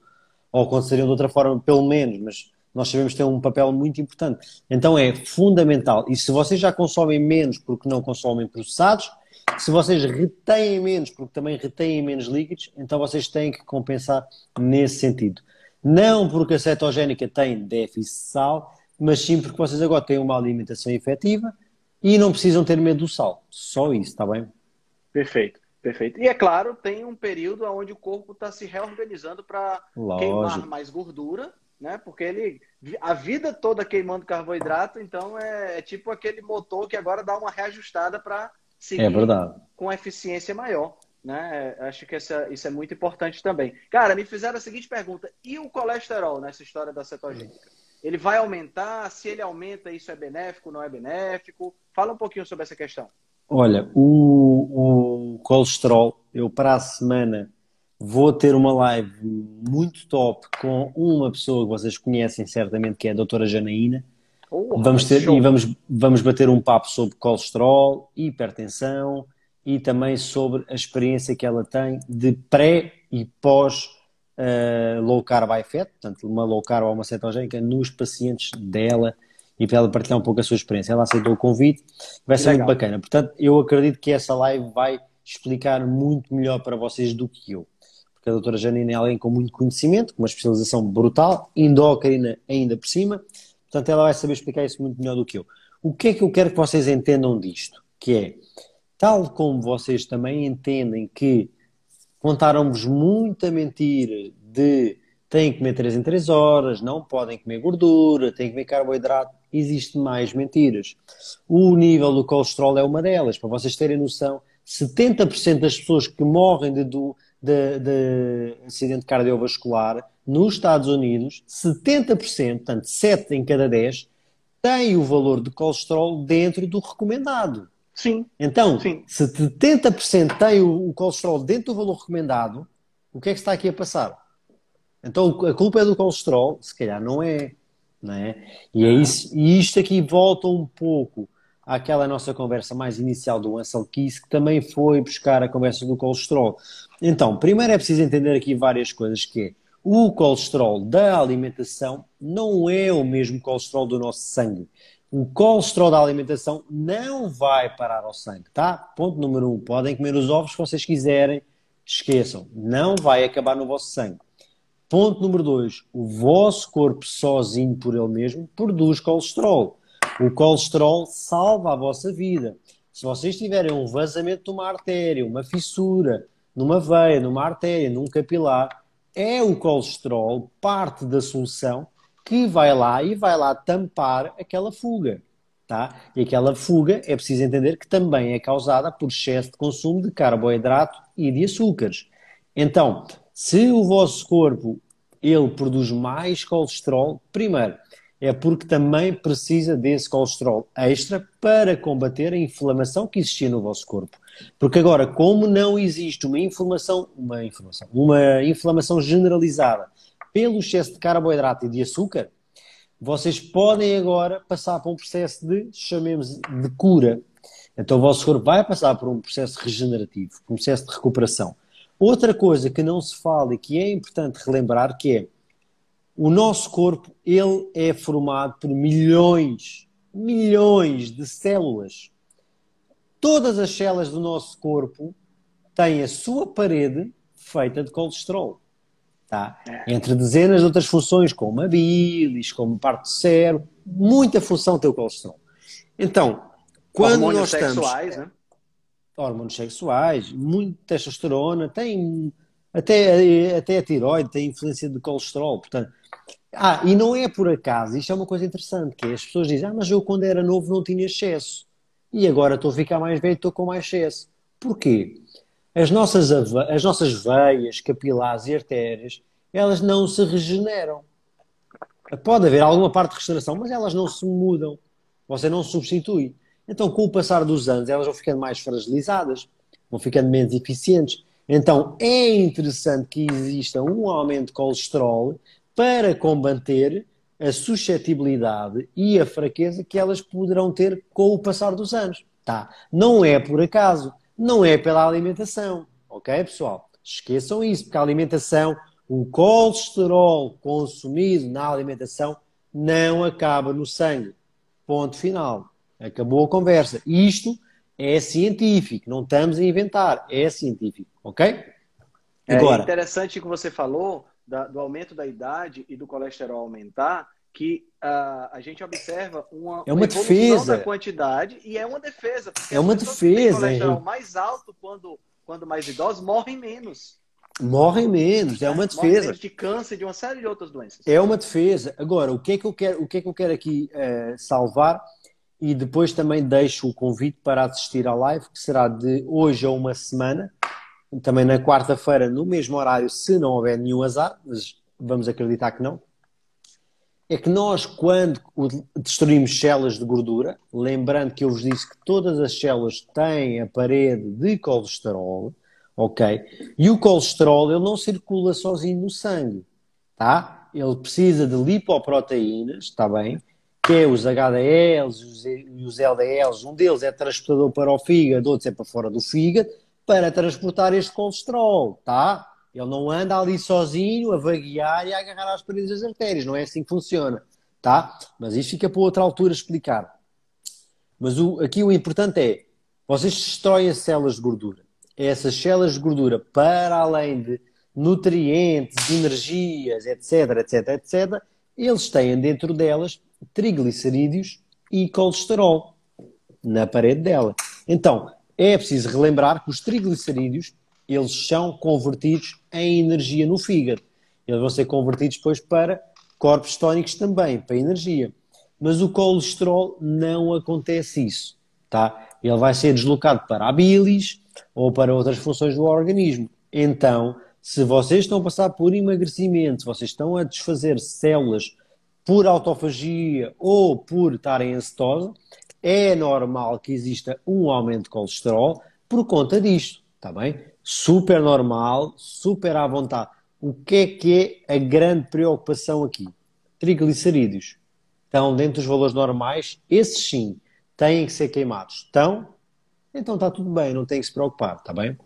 Ou aconteceriam de outra forma, pelo menos, mas nós sabemos que tem um papel muito importante. Então é fundamental. E se vocês já consomem menos porque não consomem processados, se vocês retêm menos porque também retêm menos líquidos, então vocês têm que compensar nesse sentido. Não porque a cetogénica tem déficit de sal, mas sim porque vocês agora têm uma alimentação efetiva e não precisam ter medo do sal. Só isso, está bem? Perfeito, perfeito. E é claro, tem um período onde o corpo está se reorganizando para queimar mais gordura, né? Porque ele a vida toda queimando carboidrato, então é, é tipo aquele motor que agora dá uma reajustada para seguir é com eficiência maior. Né? Acho que essa, isso é muito importante também. Cara, me fizeram a seguinte pergunta: e o colesterol nessa história da cetogênica? Ele vai aumentar? Se ele aumenta, isso é benéfico, não é benéfico? Fala um pouquinho sobre essa questão. Olha, o, o colesterol, eu para a semana vou ter uma live muito top com uma pessoa que vocês conhecem certamente, que é a doutora Janaína. Oh, vamos ter, e vamos, vamos bater um papo sobre colesterol, hipertensão, e também sobre a experiência que ela tem de pré e pós uh, low carb high fat, portanto, uma low carb ou uma cetogénica nos pacientes dela e para ela partilhar um pouco a sua experiência. Ela aceitou o convite, vai ser Legal. muito bacana. Portanto, eu acredito que essa live vai explicar muito melhor para vocês do que eu. Porque a doutora Janine é alguém com muito conhecimento, com uma especialização brutal, endócrina ainda por cima, portanto, ela vai saber explicar isso muito melhor do que eu. O que é que eu quero que vocês entendam disto? Que é, tal como vocês também entendem que contaram-vos muita mentira de têm que comer 3 em 3 horas, não podem comer gordura, têm que comer carboidrato, existe mais mentiras. O nível do colesterol é uma delas, para vocês terem noção, 70% das pessoas que morrem de, de, de acidente cardiovascular nos Estados Unidos, 70%, portanto 7 em cada 10, têm o valor de colesterol dentro do recomendado. Sim. Então, Sim. se 70% tem o, o colesterol dentro do valor recomendado, o que é que está aqui a passar? Então a culpa é do colesterol? Se calhar não é. Não é? E, é isso, e isto aqui volta um pouco àquela nossa conversa mais inicial do Ansel Keys, que também foi buscar a conversa do colesterol. Então, primeiro é preciso entender aqui várias coisas, que é, o colesterol da alimentação não é o mesmo colesterol do nosso sangue o colesterol da alimentação não vai parar ao sangue, tá? Ponto número um, podem comer os ovos se vocês quiserem, esqueçam, não vai acabar no vosso sangue. Ponto número dois, o vosso corpo sozinho por ele mesmo produz colesterol. O colesterol salva a vossa vida. Se vocês tiverem um vazamento de uma artéria, uma fissura, numa veia, numa artéria, num capilar, é o colesterol parte da solução que vai lá e vai lá tampar aquela fuga. Tá? E aquela fuga é preciso entender que também é causada por excesso de consumo de carboidrato e de açúcares. Então, se o vosso corpo ele produz mais colesterol, primeiro, é porque também precisa desse colesterol extra para combater a inflamação que existia no vosso corpo. Porque agora, como não existe uma inflamação, uma inflamação, uma inflamação generalizada pelo excesso de carboidrato e de açúcar, vocês podem agora passar por um processo de, chamemos de cura. Então o vosso corpo vai passar por um processo regenerativo, um processo de recuperação. Outra coisa que não se fala e que é importante relembrar que é o nosso corpo ele é formado por milhões, milhões de células. Todas as células do nosso corpo têm a sua parede feita de colesterol. Tá? Entre dezenas de outras funções, como a bilis, como parte do cérebro, muita função tem o colesterol. Então, quando hormônios nós estamos... sexuais, né? Hormônios sexuais, muita testosterona, tem até, até a tiroide tem influência de colesterol, portanto... Ah, e não é por acaso, isto é uma coisa interessante, que é, as pessoas dizem, ah, mas eu quando era novo não tinha excesso, e agora estou a ficar mais velho estou com mais excesso. Porquê? as nossas, as nossas veias, capilares e artérias, elas não se regeneram. Pode haver alguma parte de regeneração, mas elas não se mudam. Você não substitui. Então, com o passar dos anos, elas vão ficando mais fragilizadas, vão ficando menos eficientes. Então, é interessante que exista um aumento de colesterol para combater a suscetibilidade e a fraqueza que elas poderão ter com o passar dos anos. Tá? Não é por acaso não é pela alimentação. Ok, pessoal? Esqueçam isso, porque a alimentação, o colesterol consumido na alimentação não acaba no sangue. Ponto final. Acabou a conversa. Isto é científico, não estamos a inventar, é científico, ok? É Agora, é interessante que você falou da, do aumento da idade e do colesterol aumentar, que uh, a gente observa uma, é uma, uma defesa da quantidade e é uma defesa. É uma defesa. O mais alto quando, quando mais idosos morrem menos. Morrem menos, é uma defesa. Morrem de câncer, de uma série de outras doenças. É uma defesa. Agora, o que é que eu quero, o que é que eu quero aqui uh, salvar e depois também deixo o convite para assistir à live, que será de hoje a uma semana, também na quarta-feira, no mesmo horário, se não houver nenhum azar, mas vamos acreditar que não é que nós, quando destruímos células de gordura, lembrando que eu vos disse que todas as células têm a parede de colesterol, ok? E o colesterol, ele não circula sozinho no sangue, tá? Ele precisa de lipoproteínas, está bem? Que é os HDLs e os LDLs. Um deles é transportador para o fígado, outro é para fora do fígado, para transportar este colesterol, tá? Ele não anda ali sozinho a vaguear e a agarrar às paredes das artérias. Não é assim que funciona. Tá? Mas isto fica para outra altura explicar. Mas o, aqui o importante é: vocês destroem as células de gordura. Essas células de gordura, para além de nutrientes, energias, etc, etc, etc, eles têm dentro delas triglicerídeos e colesterol na parede dela. Então, é preciso relembrar que os triglicerídeos eles são convertidos em energia no fígado. Eles vão ser convertidos depois para corpos tónicos também, para energia. Mas o colesterol não acontece isso, tá? Ele vai ser deslocado para a bilis ou para outras funções do organismo. Então, se vocês estão a passar por emagrecimento, se vocês estão a desfazer células por autofagia ou por estarem em cetose, é normal que exista um aumento de colesterol por conta disto, está bem? super normal, super à vontade. O que é que é a grande preocupação aqui? Triglicerídeos estão dentro dos valores normais, esses sim têm que ser queimados. Estão? Então está tudo bem, não tem que se preocupar, está bem?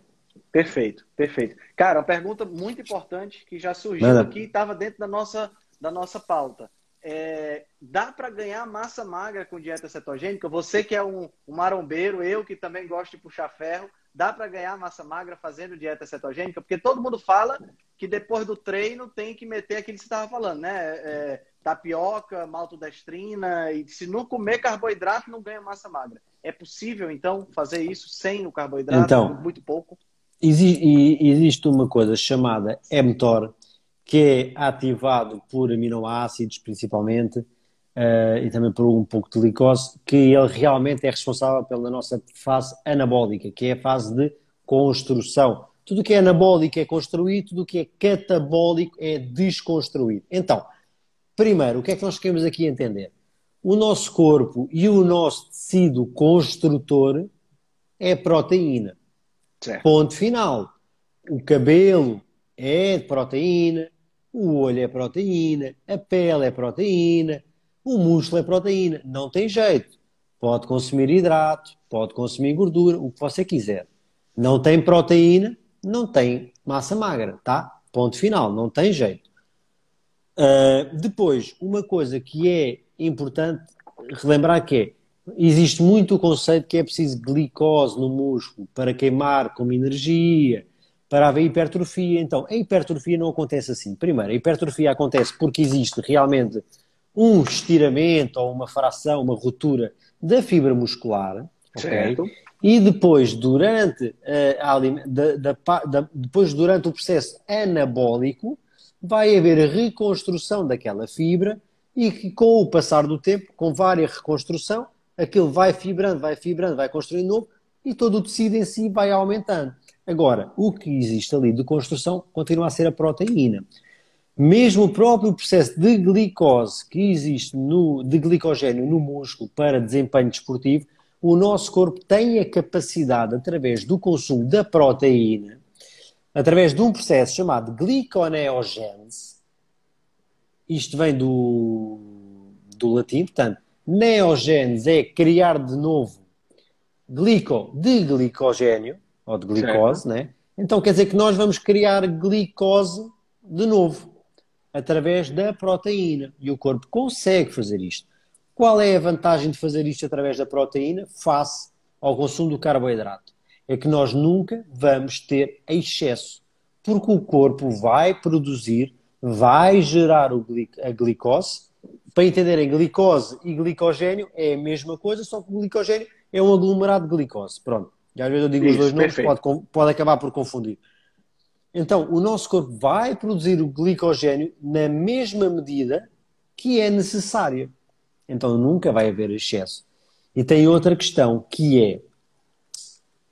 Perfeito, perfeito. Cara, uma pergunta muito importante que já surgiu Manda. aqui e estava dentro da nossa, da nossa pauta. É, dá para ganhar massa magra com dieta cetogênica? Você que é um, um marombeiro, eu que também gosto de puxar ferro, dá para ganhar massa magra fazendo dieta cetogênica? Porque todo mundo fala que depois do treino tem que meter aquilo que você estava falando, né? É, tapioca, maltodestrina, e se não comer carboidrato, não ganha massa magra. É possível, então, fazer isso sem o carboidrato, então, muito pouco? Existe uma coisa chamada mTOR, que é ativado por aminoácidos, principalmente, uh, e também por um pouco de glicose, que ele realmente é responsável pela nossa fase anabólica, que é a fase de construção. Tudo que é anabólico é construído, tudo que é catabólico é desconstruído. Então, Primeiro, o que é que nós queremos aqui entender? O nosso corpo e o nosso tecido construtor é proteína. Certo. Ponto final. O cabelo é proteína, o olho é proteína, a pele é proteína, o músculo é proteína. Não tem jeito. Pode consumir hidrato, pode consumir gordura, o que você quiser. Não tem proteína, não tem massa magra, tá? Ponto final, não tem jeito. Uh, depois, uma coisa que é importante relembrar que é, existe muito o conceito que é preciso glicose no músculo para queimar como energia, para haver hipertrofia. Então, a hipertrofia não acontece assim. Primeiro, a hipertrofia acontece porque existe realmente um estiramento ou uma fração, uma ruptura da fibra muscular, certo. Okay? E depois, durante, uh, da, da, da, depois, durante o processo anabólico, vai haver reconstrução daquela fibra e que com o passar do tempo, com várias reconstrução, aquilo vai fibrando, vai fibrando, vai construindo novo e todo o tecido em si vai aumentando. Agora, o que existe ali de construção continua a ser a proteína. Mesmo o próprio processo de glicose que existe no, de glicogênio no músculo para desempenho desportivo, o nosso corpo tem a capacidade, através do consumo da proteína, através de um processo chamado gliconeogênese, isto vem do, do latim, portanto, neogênese é criar de novo glico de glicogênio, ou de glicose, né? Então quer dizer que nós vamos criar glicose de novo através da proteína. E o corpo consegue fazer isto. Qual é a vantagem de fazer isto através da proteína face ao consumo do carboidrato? É que nós nunca vamos ter excesso, porque o corpo vai produzir, vai gerar a glicose. Para entenderem, glicose e glicogênio é a mesma coisa, só que o glicogênio é um aglomerado de glicose. Pronto. E às vezes eu digo Isso, os dois nomes, pode, pode acabar por confundir. Então, o nosso corpo vai produzir o glicogênio na mesma medida que é necessária. Então, nunca vai haver excesso. E tem outra questão que é,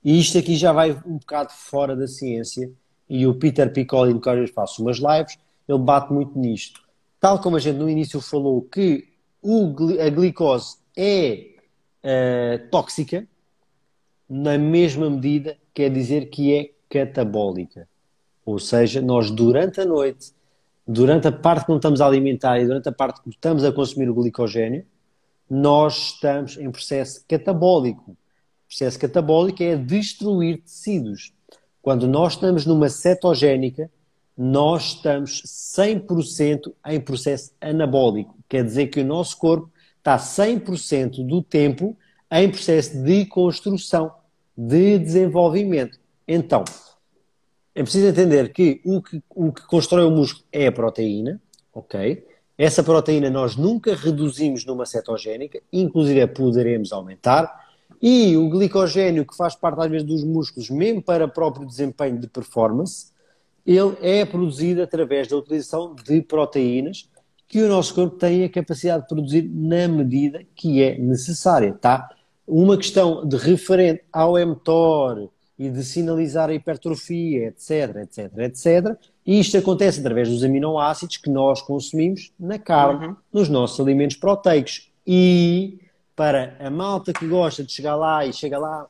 e isto aqui já vai um bocado fora da ciência, e o Peter Piccoli, que vezes faço umas lives, ele bate muito nisto. Tal como a gente no início falou que o, a glicose é uh, tóxica, na mesma medida quer dizer que é catabólica. Ou seja, nós durante a noite, durante a parte que não estamos a alimentar e durante a parte que estamos a consumir o glicogênio, nós estamos em processo catabólico. O processo catabólico é destruir tecidos. Quando nós estamos numa cetogénica, nós estamos 100% em processo anabólico. Quer dizer que o nosso corpo está 100% do tempo em processo de construção, de desenvolvimento. Então, é preciso entender que o que, o que constrói o músculo é a proteína, ok? Essa proteína nós nunca reduzimos numa cetogénica, inclusive poderemos aumentar. E o glicogênio, que faz parte às vezes dos músculos, mesmo para próprio desempenho de performance, ele é produzido através da utilização de proteínas que o nosso corpo tem a capacidade de produzir na medida que é necessária, tá? Uma questão de referente ao mTOR, e de sinalizar a hipertrofia, etc, etc, etc. E isto acontece através dos aminoácidos que nós consumimos na carne, uhum. nos nossos alimentos proteicos. E para a malta que gosta de chegar lá e chega lá,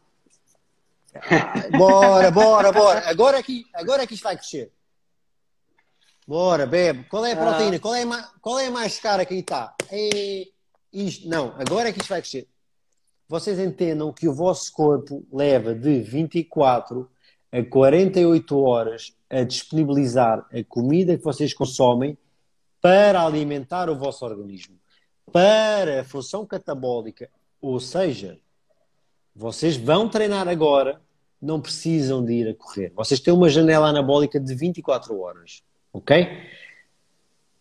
bora, bora, bora, agora aqui, é agora aqui é isto vai crescer. Bora, bebe. Qual é a proteína? Ah. Qual, é a, qual é a mais cara que aí está? É isto. Não, agora é que isto vai crescer vocês entendam que o vosso corpo leva de 24 a 48 horas a disponibilizar a comida que vocês consomem para alimentar o vosso organismo, para a função catabólica. Ou seja, vocês vão treinar agora, não precisam de ir a correr. Vocês têm uma janela anabólica de 24 horas, ok?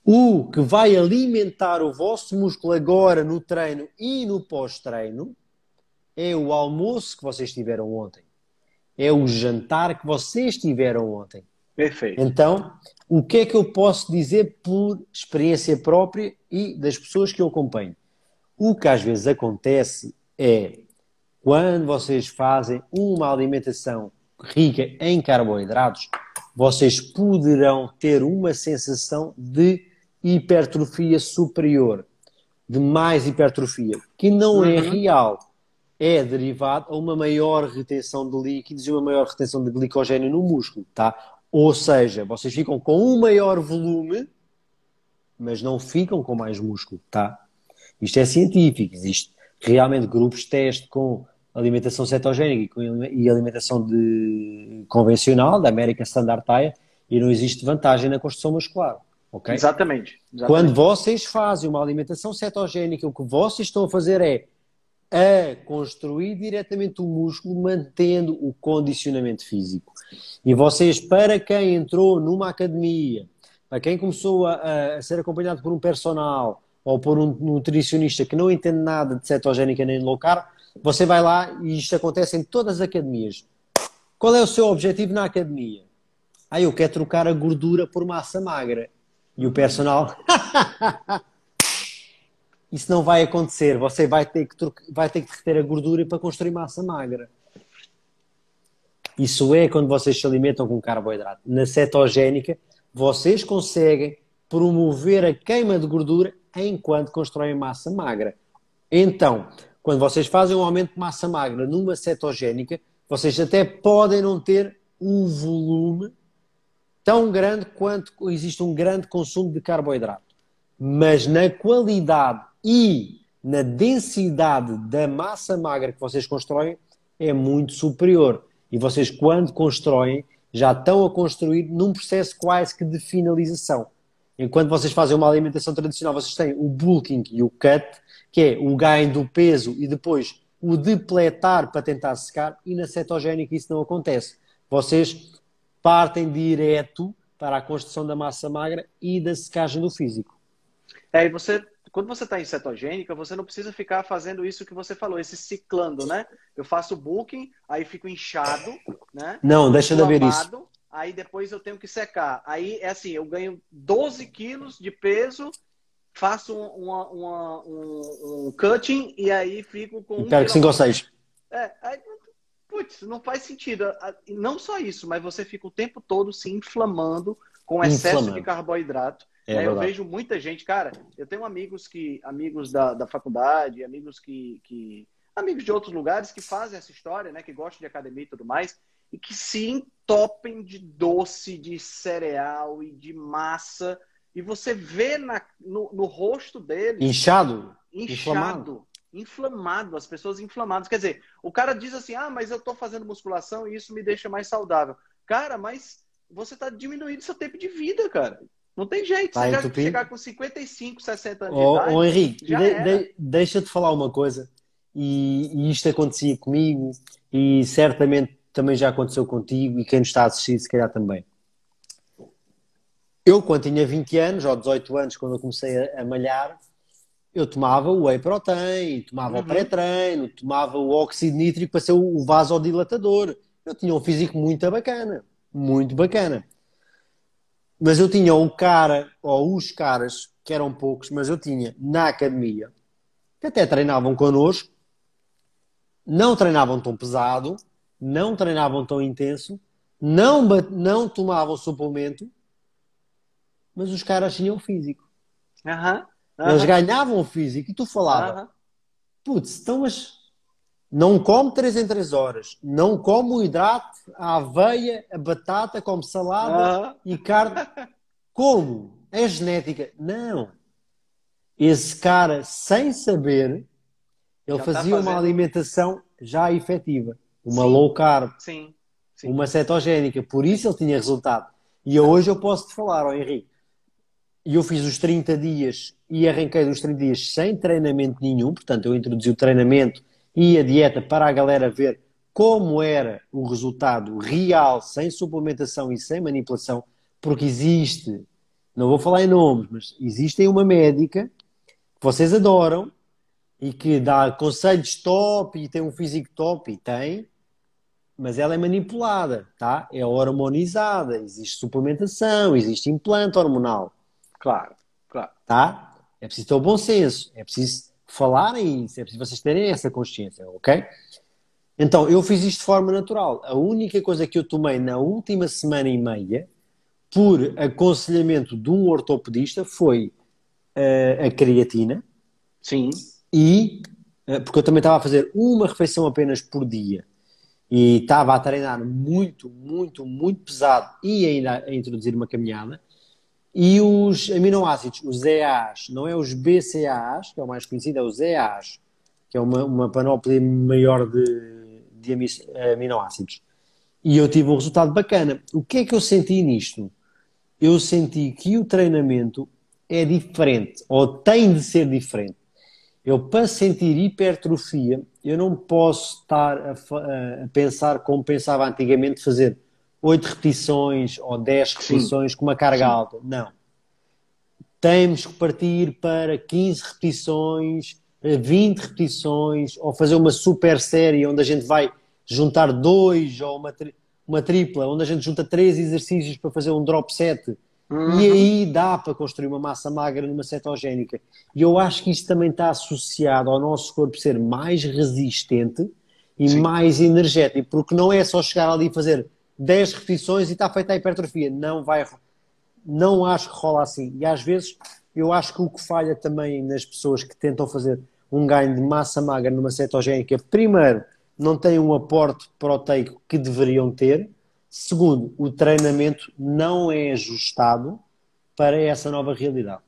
O que vai alimentar o vosso músculo agora no treino e no pós-treino é o almoço que vocês tiveram ontem. É o jantar que vocês tiveram ontem. Perfeito. Então, o que é que eu posso dizer por experiência própria e das pessoas que eu acompanho? O que às vezes acontece é quando vocês fazem uma alimentação rica em carboidratos, vocês poderão ter uma sensação de hipertrofia superior, de mais hipertrofia, que não é Uhum. real, é derivado a uma maior retenção de líquidos e uma maior retenção de glicogênio no músculo, tá? Ou seja, vocês ficam com um maior volume, mas não ficam com mais músculo, tá? Isto é científico, existe realmente grupos de teste com alimentação cetogénica e, alimentação de, convencional, da American Standard Diet, e não existe vantagem na construção muscular, ok? Exatamente. exatamente. Quando vocês fazem uma alimentação cetogénica, o que vocês estão a fazer é a construir diretamente o músculo, mantendo o condicionamento físico. E vocês, para quem entrou numa academia, para quem começou a, a ser acompanhado por um personal ou por um nutricionista que não entende nada de cetogénica nem de low carb, você vai lá e isto acontece em todas as academias. Qual é o seu objetivo na academia? Ah, eu quero trocar a gordura por massa magra. E o personal. [laughs] Isso não vai acontecer. Você vai ter que, vai ter que reter a gordura para construir massa magra. Isso é quando vocês se alimentam com carboidrato. Na cetogénica, vocês conseguem promover a queima de gordura enquanto constroem massa magra. Então, quando vocês fazem um aumento de massa magra numa cetogénica, vocês até podem não ter um volume tão grande quanto existe um grande consumo de carboidrato. Mas na qualidade e na densidade da massa magra que vocês constroem é muito superior. E vocês, quando constroem, já estão a construir num processo quase que de finalização. Enquanto vocês fazem uma alimentação tradicional, vocês têm o bulking e o cut, que é o ganho do peso e depois o depletar para tentar secar, e na cetogénica isso não acontece. Vocês partem direto para a construção da massa magra e da secagem do físico. É, e você, quando você está em cetogênica, você não precisa ficar fazendo isso que você falou, esse ciclando, né? Eu faço o booking, aí fico inchado, né? Não, deixa de haver isso. Aí depois eu tenho que secar. Aí é assim, eu ganho 12 quilos de peso, faço um, uma- uma- um, um cutting e aí fico com um que 5 ou 6. É, aí, putz, não faz sentido. Não só isso, mas você fica o tempo todo se inflamando com excesso Inflamando. de carboidrato. É É, eu vejo muita gente, cara, eu tenho amigos que, amigos da, da faculdade, amigos que, que, amigos de outros lugares que fazem essa história, né, que gostam de academia e tudo mais, e que se entopem de doce, de cereal e de massa, e você vê na, no, no rosto deles Inchado? inchado, inflamado, as pessoas inflamadas. Quer dizer, o cara diz assim: ah, mas eu tô fazendo musculação e isso me deixa mais saudável. Cara, mas você tá diminuindo seu tempo de vida, cara. Não tem jeito. Você já chegar com 55, 60 anos Ô, de idade. ô, Henrique, já de- de- deixa-te falar uma coisa, e, e isto acontecia comigo, e certamente também já aconteceu contigo, e quem nos está a assistir, se calhar também. Eu, quando tinha 20 anos, ou 18 anos, quando eu comecei a, a malhar, eu tomava o whey protein, tomava Uhum. o pré-treino, tomava o óxido nítrico para ser o, o vasodilatador. Eu tinha um físico muito bacana, muito bacana. Mas eu tinha um cara, ou os caras, que eram poucos, mas eu tinha na academia, que até treinavam connosco, não treinavam tão pesado, não treinavam tão intenso, não, não tomavam suplemento, mas os caras tinham físico. Aham. Eles aham, ganhavam o físico e tu falava, aham. putz, então mas não come 3 em 3 horas, não come o hidrato, a aveia, a batata, come salada, Aham. e carne. Como? É genética? Não. Esse cara, sem saber, ele Já tá fazia uma alimentação já efetiva. Uma Sim. low carb, Sim. Sim. uma cetogénica. Por isso ele tinha resultado. E hoje eu posso te falar, ó Henrique. E eu fiz os 30 dias e arranquei dos 30 dias sem treinamento nenhum. Portanto, eu introduzi o treinamento e a dieta para a galera ver como era o resultado real, sem suplementação e sem manipulação. Porque existe, não vou falar em nomes, mas existe uma médica que vocês adoram e que dá conselhos top e tem um físico top e tem, mas ela é manipulada, tá? É hormonizada, existe suplementação, existe implante hormonal, Claro, claro. tá? É preciso ter o bom senso, é preciso falarem isso, é preciso vocês terem essa consciência, ok? Então, eu fiz isto de forma natural. A única coisa que eu tomei na última semana e meia, por aconselhamento de um ortopedista, foi uh, a creatina. Sim. E, uh, porque eu também estava a fazer uma refeição apenas por dia e estava a treinar muito, muito, muito pesado e ainda a introduzir uma caminhada. E os aminoácidos, os EAs, não é os BCAAs, que é o mais conhecido, é os EAs, que é uma, uma panóplia maior de, de aminoácidos. E eu tive um resultado bacana. O que é que eu senti nisto? Eu senti que o treinamento é diferente, ou tem de ser diferente. Eu, para sentir hipertrofia, eu não posso estar a, a pensar como pensava antigamente, fazer 8 repetições ou 10 repetições Sim. com uma carga Sim. alta. Não. Temos que partir para 15 repetições, 20 repetições, ou fazer uma super série onde a gente vai juntar dois ou uma, uma tripla, onde a gente junta três exercícios para fazer um drop set. Uhum. E aí dá para construir uma massa magra numa cetogénica. E eu acho que isso também está associado ao nosso corpo ser mais resistente e Sim. mais energético, porque não é só chegar ali e fazer 10 repetições e está feita a hipertrofia. Não vai, não acho que rola assim. E às vezes eu acho que o que falha também nas pessoas que tentam fazer um ganho de massa magra numa cetogénica, primeiro, não têm um aporte proteico que deveriam ter. Segundo, o treinamento não é ajustado para essa nova realidade.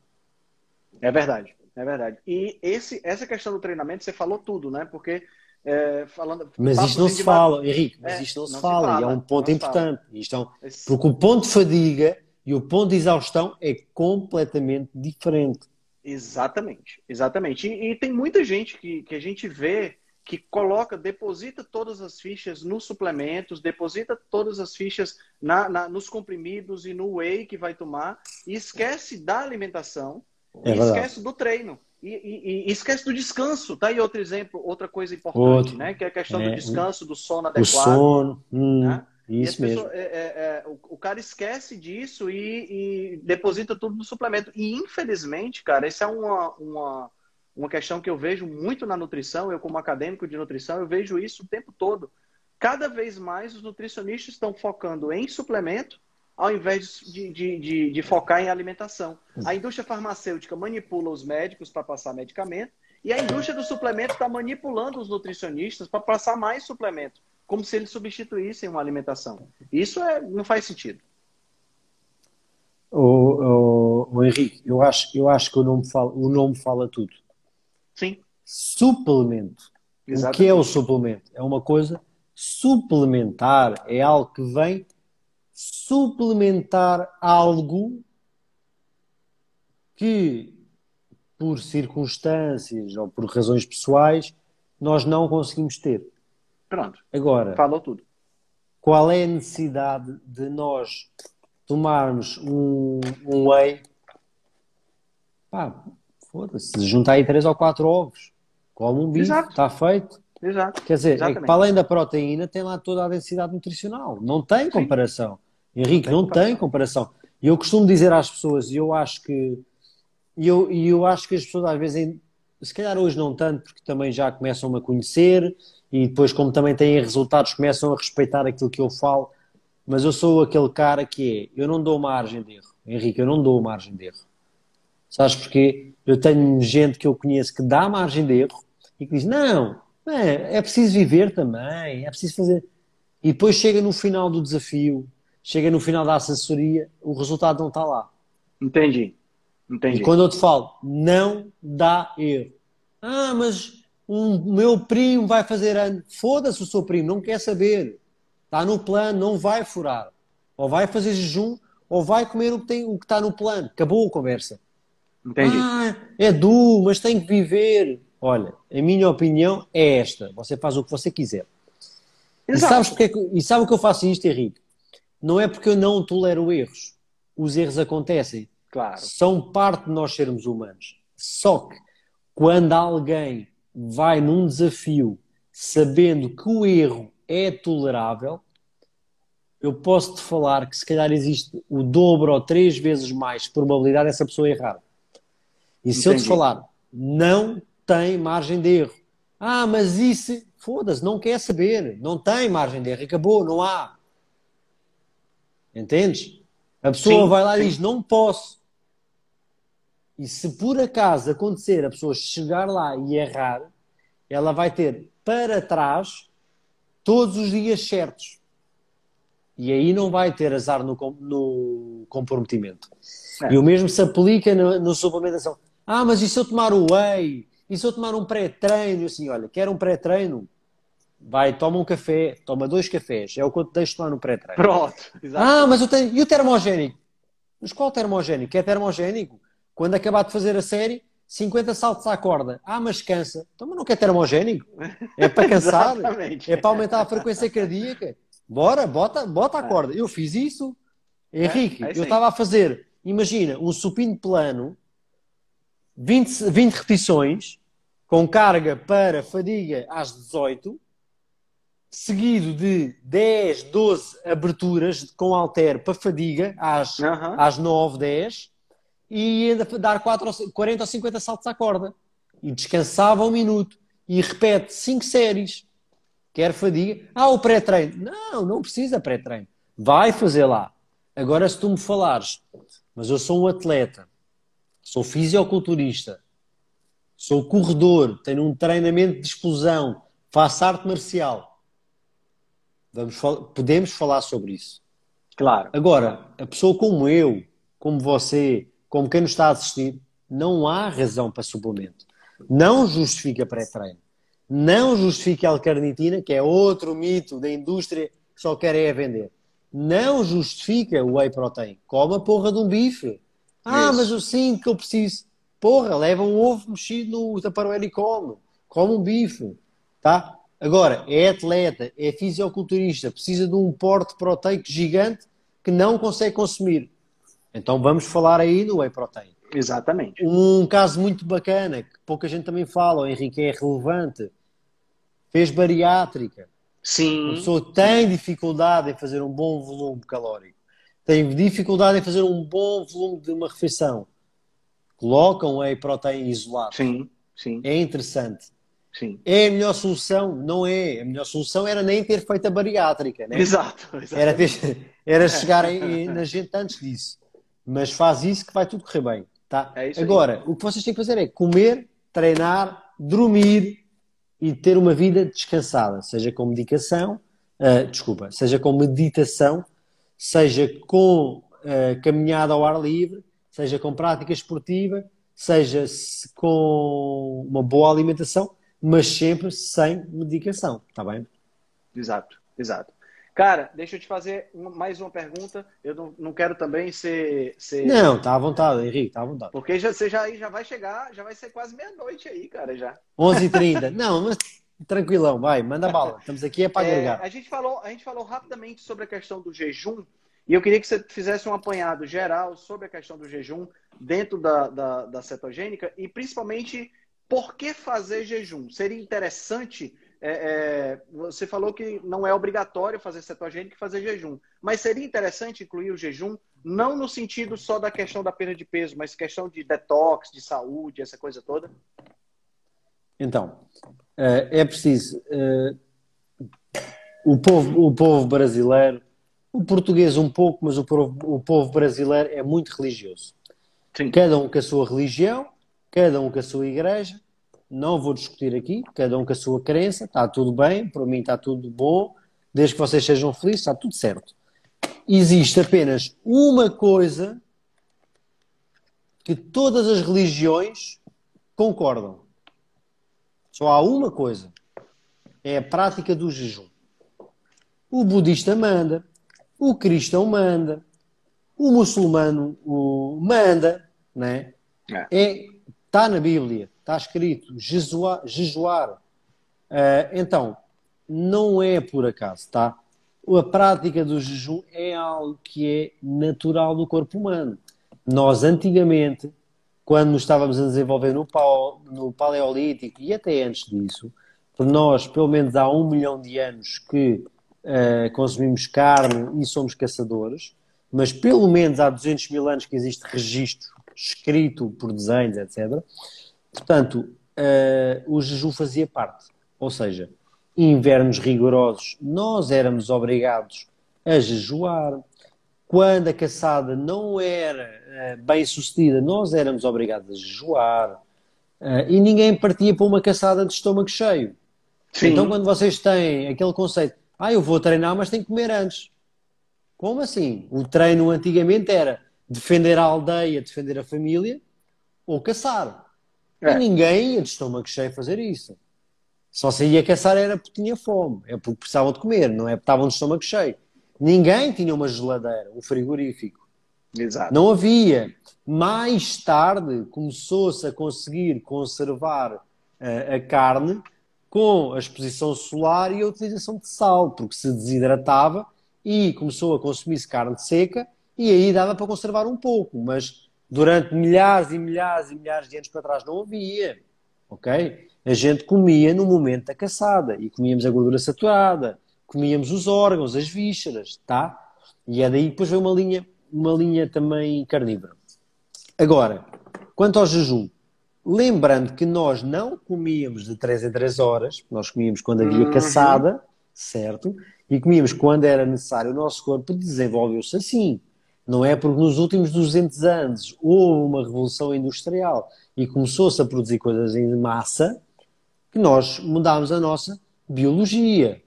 É verdade, é verdade. E esse, essa questão do treinamento, você falou tudo, né? Porque é, falando. Mas isto não se fala, Henrique, mas é, isto não, não se, fala, se fala, e é um ponto importante. Isto é um, porque o ponto de fadiga e o ponto de exaustão é completamente diferente. Exatamente, exatamente. E, e tem muita gente que, que a gente vê que coloca, deposita todas as fichas nos suplementos, deposita todas as fichas na, na, nos comprimidos e no whey que vai tomar, e esquece da alimentação, é e esquece do treino. E, e, e, esquece do descanso, tá aí outro exemplo, outra coisa importante, outro. né? Que é a questão é, do descanso, do sono adequado. O sono, hum, né? isso mesmo. Pessoas, é, é, é, o, o, cara esquece disso e, e, deposita tudo no suplemento. E infelizmente, cara, essa é uma, uma, uma questão que eu vejo muito na nutrição, eu como acadêmico de nutrição, eu vejo isso o tempo todo. Cada vez mais os nutricionistas estão focando em suplemento ao invés de, de, de, de focar em alimentação. A indústria farmacêutica manipula os médicos para passar medicamento e a indústria do suplemento está manipulando os nutricionistas para passar mais suplemento, como se eles substituíssem uma alimentação. Isso é, não faz sentido. O, o, o Henrique, eu acho, eu acho que o nome, fala, o nome fala tudo. Sim. Suplemento. Exatamente. O que é o suplemento? É uma coisa suplementar, é algo que vem suplementar algo que, por circunstâncias ou por razões pessoais, nós não conseguimos ter. Pronto. Agora, falou tudo. Qual é a necessidade de nós tomarmos um, um whey? Pá, Foda-se, junta aí três ou quatro ovos, come um bife, está feito. Exato. Quer dizer, é que para além da proteína tem lá toda a densidade nutricional. Não tem comparação. Sim. Henrique, não, tem, não tem comparação. E eu costumo dizer às pessoas, e eu acho que e eu, eu acho que as pessoas às vezes, se calhar hoje não tanto, porque também já começam a conhecer e depois, como também têm resultados, começam a respeitar aquilo que eu falo. Mas eu sou aquele cara que é, eu não dou margem de erro. Henrique, eu não dou margem de erro. Sabes porquê? Eu tenho gente que eu conheço que dá margem de erro e que diz: não, é, é preciso viver também, é preciso fazer. E depois chega no final do desafio, chega no final da assessoria, o resultado não está lá. Entendi. Entendi. E quando eu te falo, não dá erro. Ah, mas o meu primo vai fazer ano. Foda-se o seu primo, não quer saber. Está no plano, não vai furar. Ou vai fazer jejum, ou vai comer o que, tem, o que está no plano. Acabou a conversa. Entendi. Ah, é duro, mas tem que viver. Olha, a minha opinião é esta. Você faz o que você quiser. E, sabes porque, é e sabe o que eu faço isto, Henrique? Não é porque eu não tolero erros. Os erros acontecem. Claro. São parte de nós sermos humanos. Só que quando alguém vai num desafio sabendo que o erro é tolerável, eu posso te falar que se calhar existe o dobro ou três vezes mais probabilidade dessa pessoa errar. E se Entendi. eu te falar, não tem margem de erro. Ah, mas isso, foda-se, não quer saber. Não tem margem de erro. Acabou, não há. Entendes? A pessoa Sim, vai lá e sim. diz: Não posso. E se por acaso acontecer a pessoa chegar lá e errar, ela vai ter para trás todos os dias certos. E aí não vai ter azar no, no comprometimento. É. E o mesmo se aplica na na suplementação. Ah, mas e se eu tomar o whey? E se eu tomar um pré-treino? Assim, olha, quer um pré-treino? Vai, toma um café, toma dois cafés. É o que eu te deixo tomar no pré-treino. Pronto. Exato. Ah, mas eu tenho. E o termogénico? Mas qual termogénico? É termogénico? Quando acabar de fazer a série, 50 saltos à corda. Ah, mas cansa. Então, mas não quer termogénico? É para [laughs] cansar? Exatamente. é para aumentar a frequência cardíaca? Bora, bota, bota a corda. Eu fiz isso. Henrique, é isso eu estava a fazer, imagina, um supino plano, 20, 20 repetições, com carga para fadiga às 18, seguido de 10, 12 aberturas com halter para fadiga às, Aham. às 9, 10 e ainda dar 4 ou, ci- 40 ou 50 saltos à corda. E descansava um minuto. E repete 5 séries. Quer fadiga? Ah, o pré-treino. Não, não precisa pré-treino. Vai fazer lá. Agora, se tu me falares, mas eu sou um atleta, sou fisioculturista, sou corredor, tenho um treinamento de explosão, faço arte marcial, vamos fal- podemos falar sobre isso. Claro. Agora, a pessoa como eu, como você, como quem nos está a assistir, não há razão para suplemento. Não justifica pré-treino. Não justifica a L-carnitina, que é outro mito da indústria que só quer é vender. Não justifica o whey protein. Come a porra de um bife. Ah, Isso. mas eu sinto que eu preciso. Porra, leva um ovo mexido no taparoeiro e come. Come um bife. Tá? Agora, é atleta, é fisioculturista, precisa de um porte proteico gigante que não consegue consumir. Então vamos falar aí do whey protein. Exatamente. Um caso muito bacana, que pouca gente também fala, o Henrique é relevante, fez bariátrica. Sim. A pessoa tem dificuldade em fazer um bom volume calórico, tem dificuldade em fazer um bom volume de uma refeição. Coloca um whey protein isolado. Sim. Sim. É interessante. Sim. É a melhor solução? Não é. A melhor solução era nem ter feito a bariátrica, né? Exato. Era, ter- era chegar em- na gente antes disso. Mas faz isso que vai tudo correr bem. Tá? É isso aí. Agora, o que vocês têm que fazer é comer, treinar, dormir e ter uma vida descansada, seja com medicação, ah, desculpa, seja com meditação, seja com ah, caminhada ao ar livre, seja com prática esportiva, seja se- com uma boa alimentação, mas sempre sem medicação, está bem? Exato, exato. Cara, deixa eu te fazer mais uma pergunta. Eu não, não quero também ser. ser... Não, está à vontade, Henrique, está à vontade. Porque já, você já, aí já vai chegar, já vai ser quase meia-noite aí, cara, já. 11h30. Não, mas tranquilão, vai, manda bala. [laughs] Estamos aqui é para É, agregar. a, gente falou, a gente falou rapidamente sobre a questão do jejum e eu queria que você fizesse um apanhado geral sobre a questão do jejum dentro da, da, da cetogênica e principalmente por que fazer jejum. Seria interessante. é, é, você falou que não é obrigatório fazer cetogênica e fazer jejum, mas seria interessante incluir o jejum não no sentido só da questão da perda de peso, mas questão de detox, de saúde, essa coisa toda. Então, eh, é preciso. eh, o, povo, o povo brasileiro, o português um pouco, mas o povo, o povo brasileiro é muito religioso. Sim. Cada um com a sua religião, cada um com a sua igreja. Não vou discutir aqui, cada um com a sua crença. Está tudo bem, para mim está tudo bom, desde que vocês sejam felizes, está tudo certo. Existe apenas uma coisa que todas as religiões concordam. Só há uma coisa: é a prática do jejum. O budista manda, o cristão manda, o muçulmano o manda, né? É. É, está na Bíblia, está escrito jejuar. jejuar. Ah, então, não é por acaso, tá? A prática do jejum é algo que é natural do corpo humano. Nós, antigamente, quando nos estávamos a desenvolver no, no Paleolítico e até antes disso, nós, pelo menos há um milhão de anos que eh, consumimos carne e somos caçadores, mas pelo menos há 200 mil anos que existe registro escrito por desenhos, etc. Portanto, eh, o jejum fazia parte. Ou seja, invernos rigorosos, nós éramos obrigados a jejuar. quando a caçada não era uh, bem sucedida, nós éramos obrigados a jejuar uh, e ninguém partia para uma caçada de estômago cheio. Sim. Então, quando vocês têm aquele conceito, ah, eu vou treinar, mas tenho que comer antes. Como assim? O treino antigamente era defender a aldeia, defender a família ou caçar. É. E ninguém ia de estômago cheio fazer isso. Só se ia caçar era porque tinha fome, é porque precisavam de comer, não é porque estavam de estômago cheio. Ninguém tinha uma geladeira, um frigorífico. Exato. Não havia. Mais tarde começou-se a conseguir conservar uh, a carne com a exposição solar e a utilização de sal, porque se desidratava e começou a consumir-se carne seca e aí dava para conservar um pouco, mas durante milhares e milhares e milhares de anos para trás não havia, ok? A gente comia no momento da caçada e comíamos a gordura saturada, comíamos os órgãos, as vísceras, tá? E é daí que depois veio uma linha, uma linha também carnívora. Agora, quanto ao jejum, lembrando que nós não comíamos de 3 em 3 horas, nós comíamos quando havia uhum. caçada, certo? E comíamos quando era necessário, o nosso corpo desenvolveu-se assim. Não é porque nos últimos 200 anos houve uma revolução industrial e começou-se a produzir coisas em massa que nós mudámos a nossa biologia,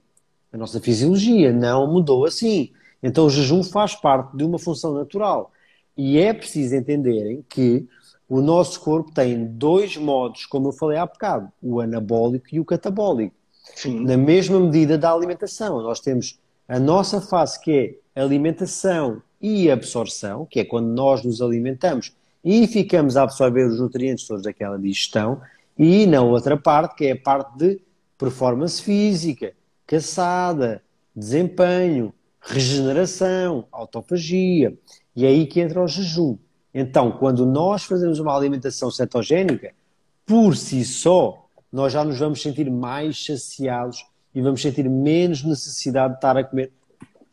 a nossa fisiologia. Não mudou assim. Então o jejum faz parte de uma função natural. E é preciso entenderem que o nosso corpo tem dois modos, como eu falei há bocado, o anabólico e o catabólico. Sim. Na mesma medida da alimentação. Nós temos a nossa fase que é alimentação e absorção, que é quando nós nos alimentamos e ficamos a absorver os nutrientes todos daquela digestão, e na outra parte, que é a parte de performance física, caçada, desempenho, regeneração, autofagia, e é aí que entra o jejum. Então, quando nós fazemos uma alimentação cetogénica, por si só, nós já nos vamos sentir mais saciados e vamos sentir menos necessidade de estar a comer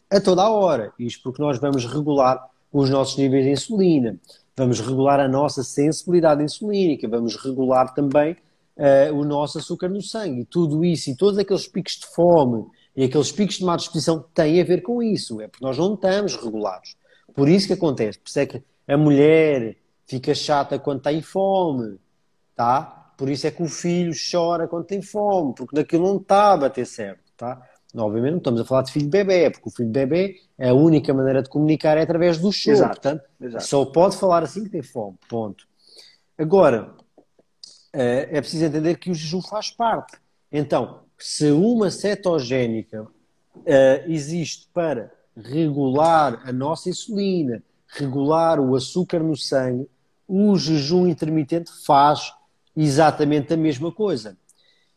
a toda a hora. Isto porque nós vamos regular os nossos níveis de insulina, vamos regular a nossa sensibilidade insulínica, vamos regular também uh, o nosso açúcar no sangue. E tudo isso e todos aqueles picos de fome e aqueles picos de má disposição têm a ver com isso. É porque nós não estamos regulados. Por isso que acontece. Por isso é que a mulher fica chata quando tem fome, tá? Por isso é que o filho chora quando tem fome, porque daquilo não está a bater certo, tá? Obviamente não estamos a falar de filho de bebê, porque o filho de bebê, a única maneira de comunicar é através do choro. Exato, Portanto, exato. só pode falar assim que tem fome. Ponto. Agora, eh, é preciso entender que o jejum faz parte. Então, se uma cetogénica eh, existe para regular a nossa insulina, regular o açúcar no sangue, o jejum intermitente faz exatamente a mesma coisa.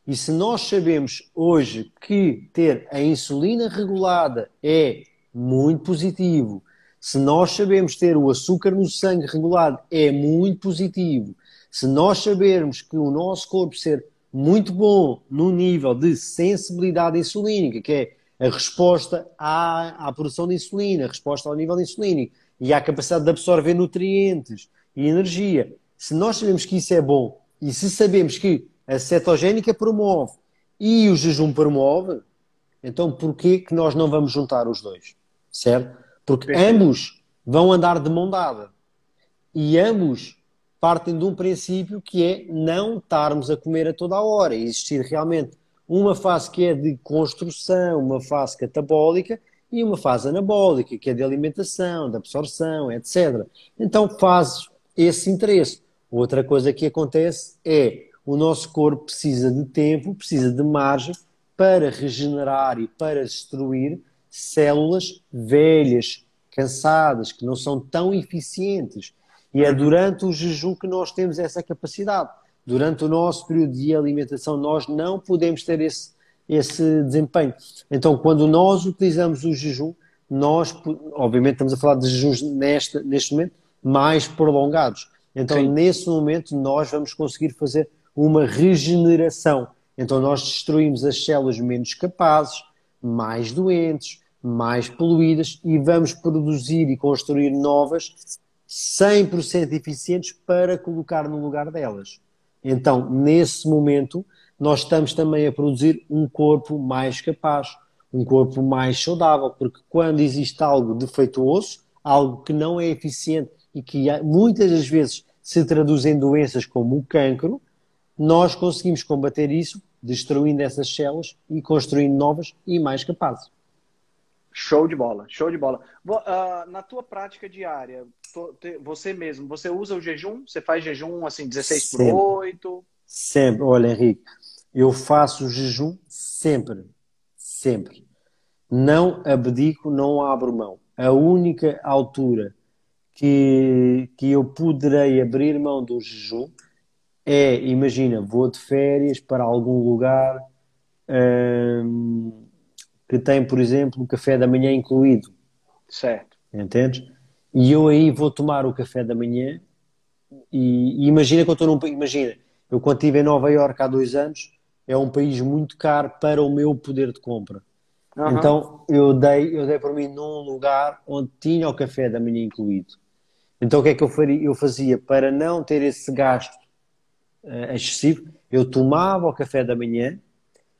E se nós sabemos hoje que ter a insulina regulada é muito positivo, se nós sabemos ter o açúcar no sangue regulado é muito positivo, se nós sabermos que o nosso corpo ser muito bom no nível de sensibilidade insulínica, que é a resposta à, à produção de insulina, a resposta ao nível insulínico e à capacidade de absorver nutrientes e energia, se nós sabemos que isso é bom e se sabemos que a cetogénica promove e o jejum promove, então porquê que nós não vamos juntar os dois? Certo? Porque ambos vão andar de mão dada. E ambos partem de um princípio que é não estarmos a comer a toda a hora, existir realmente uma fase que é de construção, uma fase catabólica e uma fase anabólica, que é de alimentação, de absorção, etc. Então faz esse interesse. Outra coisa que acontece é o nosso corpo precisa de tempo, precisa de margem para regenerar e para destruir células velhas, cansadas, que não são tão eficientes. E é durante o jejum que nós temos essa capacidade. Durante o nosso período de alimentação, nós não podemos ter esse, esse desempenho. Então, quando nós utilizamos o jejum, nós, obviamente, estamos a falar de jejuns neste, neste momento mais prolongados. Então, Sim. nesse momento, nós vamos conseguir fazer uma regeneração. Então nós destruímos as células menos capazes, mais doentes, mais poluídas e vamos produzir e construir novas 100% eficientes para colocar no lugar delas. Então, nesse momento, nós estamos também a produzir um corpo mais capaz, um corpo mais saudável, porque quando existe algo defeituoso, algo que não é eficiente e que muitas das vezes se traduz em doenças como o cancro, nós conseguimos combater isso destruindo essas células e construindo novas e mais capazes. Show de bola, show de bola. Uh, na tua prática diária, você mesmo, você usa o jejum? Você faz jejum assim, 16 sempre. por 8? Sempre. Olha, Henrique, eu faço jejum sempre. Sempre. Não abdico, não abro mão. A única altura que, que eu poderei abrir mão do jejum é, imagina, vou de férias para algum lugar hum, que tem, por exemplo, o café da manhã incluído. Certo. Entendes? E eu aí vou tomar o café da manhã e, e imagina que eu estou num imagina, eu quando estive em Nova Iorque há dois anos, é um país muito caro para o meu poder de compra. Uhum. Então eu dei, eu dei por mim num lugar onde tinha o café da manhã incluído. Então o que é que eu, faria, eu fazia para não ter esse gasto uh, excessivo? Eu tomava o café da manhã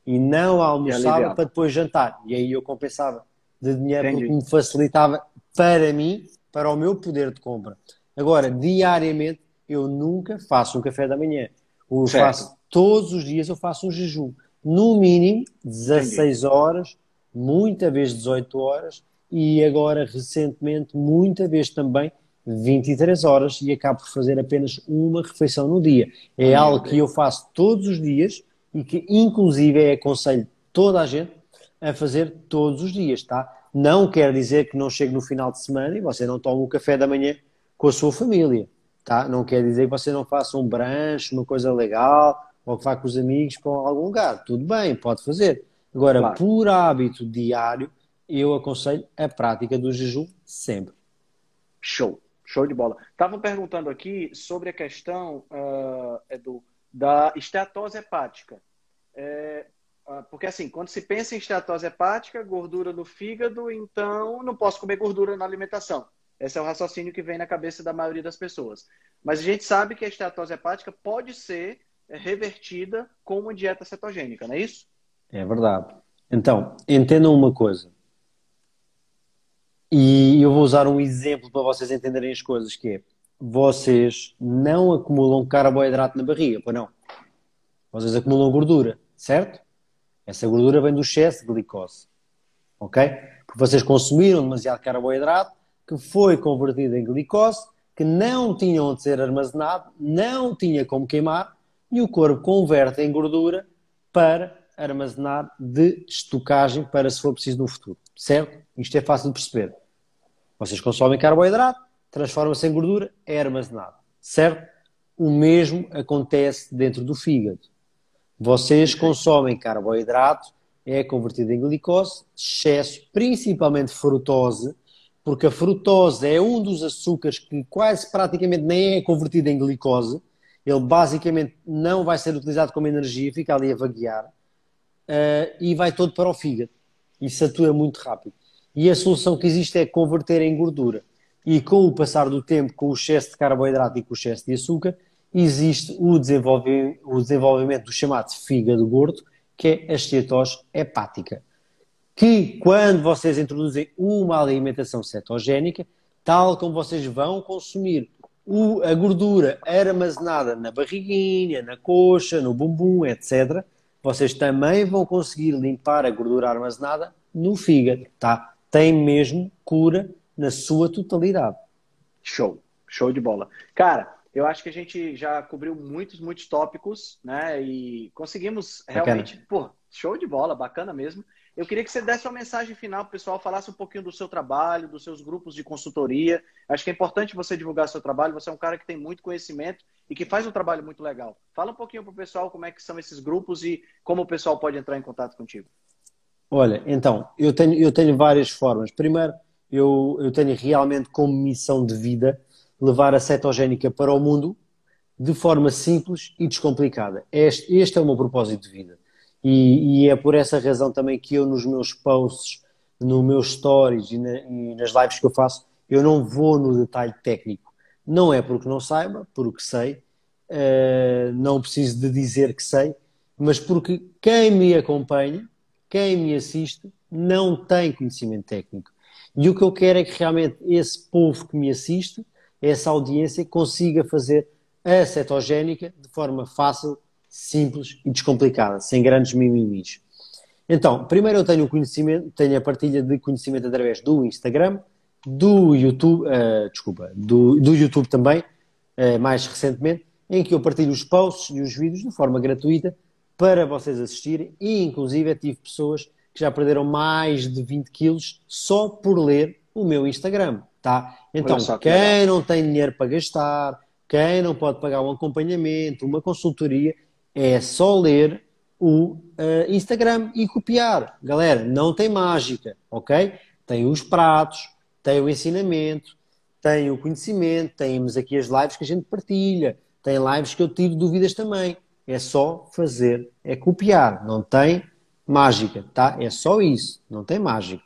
e não almoçava para depois jantar. E aí eu compensava de dinheiro Entendi. porque me facilitava para mim, para o meu poder de compra. Agora, diariamente, eu nunca faço um café da manhã. Eu faço todos os dias, eu faço um jejum. No mínimo 16 Entendi. horas, muita vez 18 horas e agora recentemente, muita vez também 23 horas e acabo por fazer apenas uma refeição no dia. É algo que eu faço todos os dias e que inclusive aconselho toda a gente a fazer todos os dias, tá? Não quer dizer que não chegue no final de semana e você não tome o café da manhã com a sua família, tá? Não quer dizer que você não faça um branche, uma coisa legal, ou que vá com os amigos para algum lugar. Tudo bem, pode fazer. Agora, claro. por hábito diário, eu aconselho a prática do jejum sempre. Show, show de bola. Estavam perguntando aqui sobre a questão, uh, Edu, da esteatose hepática. É, ah, porque assim, quando se pensa em esteatose hepática, gordura no fígado, então não posso comer gordura na alimentação. Esse é o raciocínio que vem na cabeça da maioria das pessoas. Mas a gente sabe que a esteatose hepática pode ser revertida com uma dieta cetogênica, não é isso? É verdade. Então, entendam uma coisa. E eu vou usar um exemplo para vocês entenderem as coisas, que é vocês não acumulam carboidrato na barriga, pois não. Vocês acumulam gordura, certo? Essa gordura vem do excesso de glicose. Ok? Porque vocês consumiram demasiado carboidrato que foi convertido em glicose, que não tinha onde ser armazenado, não tinha como queimar, e o corpo converte em gordura para armazenar de estocagem para se for preciso no futuro. Certo? Isto é fácil de perceber. Vocês consomem carboidrato, transforma-se em gordura, é armazenado. Certo? O mesmo acontece dentro do fígado. Vocês consomem carboidrato, é convertido em glicose, excesso, principalmente frutose, porque a frutose é um dos açúcares que quase praticamente nem é convertido em glicose. Ele basicamente não vai ser utilizado como energia, fica ali a vaguear uh, e vai todo para o fígado e satura muito rápido. E a solução que existe é converter em gordura e com o passar do tempo, com o excesso de carboidrato e com o excesso de açúcar, existe o desenvolvimento, o desenvolvimento do chamado fígado gordo, que é a esteatose hepática. Que quando vocês introduzem uma alimentação cetogénica, tal como vocês vão consumir o, a gordura armazenada na barriguinha, na coxa, no bumbum, etc., vocês também vão conseguir limpar a gordura armazenada no fígado, tá? Tem mesmo cura na sua totalidade. Show, show de bola. Cara, eu acho que a gente já cobriu muitos, muitos tópicos, né? E conseguimos realmente, pô, show de bola, bacana mesmo. Eu queria que você desse uma mensagem final para o pessoal, falasse um pouquinho do seu trabalho, dos seus grupos de consultoria. Acho que é importante você divulgar seu trabalho. Você é um cara que tem muito conhecimento e que faz um trabalho muito legal. Fala um pouquinho para o pessoal como é que são esses grupos e como o pessoal pode entrar em contato contigo. Olha, então, eu tenho, eu tenho várias formas. Primeiro, eu, eu tenho realmente como missão de vida levar a cetogénica para o mundo de forma simples e descomplicada. Este, este é o meu propósito de vida. E, e, é por essa razão também que eu, nos meus posts, nos meus stories e, na, e, nas lives que eu faço, eu não vou no detalhe técnico. Não é porque não saiba, porque sei, uh, não preciso de dizer que sei, mas porque quem me acompanha, quem me assiste, não tem conhecimento técnico. E o que eu quero é que realmente esse povo que me assiste, essa audiência, consiga fazer a cetogénica de forma fácil, simples e descomplicada, sem grandes mimimis. Então, primeiro eu tenho o conhecimento, tenho a partilha de conhecimento através do Instagram, do YouTube, uh, desculpa, do, do YouTube também, uh, mais recentemente, em que eu partilho os posts e os vídeos de forma gratuita para vocês assistirem e inclusive tive pessoas que já perderam mais de 20 quilos só por ler o meu Instagram, tá? Então, que quem legal. não tem dinheiro para gastar, quem não pode pagar um acompanhamento, uma consultoria, é só ler o uh, Instagram e copiar. Galera, não tem mágica, ok? Tem os pratos, tem o ensinamento, tem o conhecimento, temos aqui as lives que a gente partilha, tem lives que eu tiro dúvidas também. É só fazer, é copiar, não tem mágica, tá? É só isso, não tem mágica.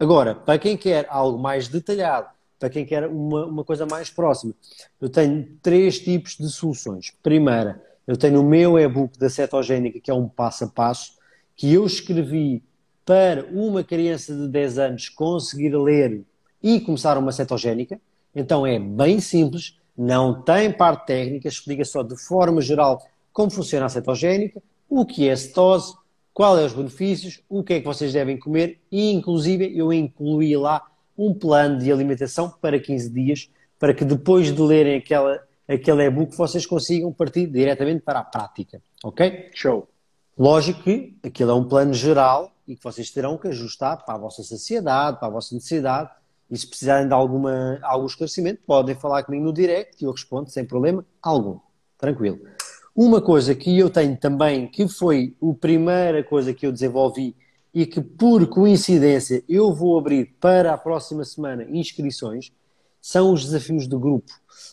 Agora, para quem quer algo mais detalhado, para quem quer uma, uma coisa mais próxima, eu tenho três tipos de soluções. Primeira, eu tenho o meu e-book da cetogénica, que é um passo a passo, que eu escrevi para uma criança de 10 anos conseguir ler e começar uma cetogénica. Então é bem simples, não tem parte técnica, explica só de forma geral como funciona a cetogénica, o que é cetose, quais são os benefícios, o que é que vocês devem comer e, inclusive, eu incluí lá um plano de alimentação para 15 dias, para que depois de lerem aquela, aquele e-book vocês consigam partir diretamente para a prática. Ok? Show. Lógico que aquilo é um plano geral e que vocês terão que ajustar para a vossa saciedade, para a vossa necessidade. E se precisarem de alguma, algum esclarecimento, podem falar comigo no direct e eu respondo sem problema algum. Tranquilo. Uma coisa que eu tenho também, que foi a primeira coisa que eu desenvolvi e que por coincidência eu vou abrir para a próxima semana inscrições, são os desafios do grupo,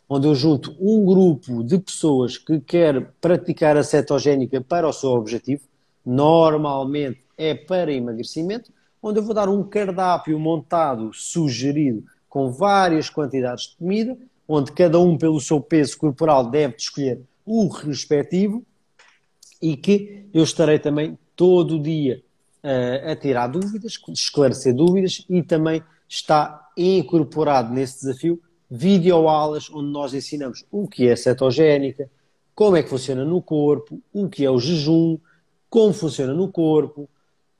onde eu junto um grupo de pessoas que quer praticar a cetogénica para o seu objetivo, normalmente é para emagrecimento, onde eu vou dar um cardápio montado, sugerido, com várias quantidades de comida, onde cada um, pelo seu peso corporal, deve escolher o respectivo e que eu estarei também todo o dia uh, a tirar dúvidas, esclarecer dúvidas e também está incorporado nesse desafio videoaulas onde nós ensinamos o que é cetogénica, como é que funciona no corpo, o que é o jejum, como funciona no corpo,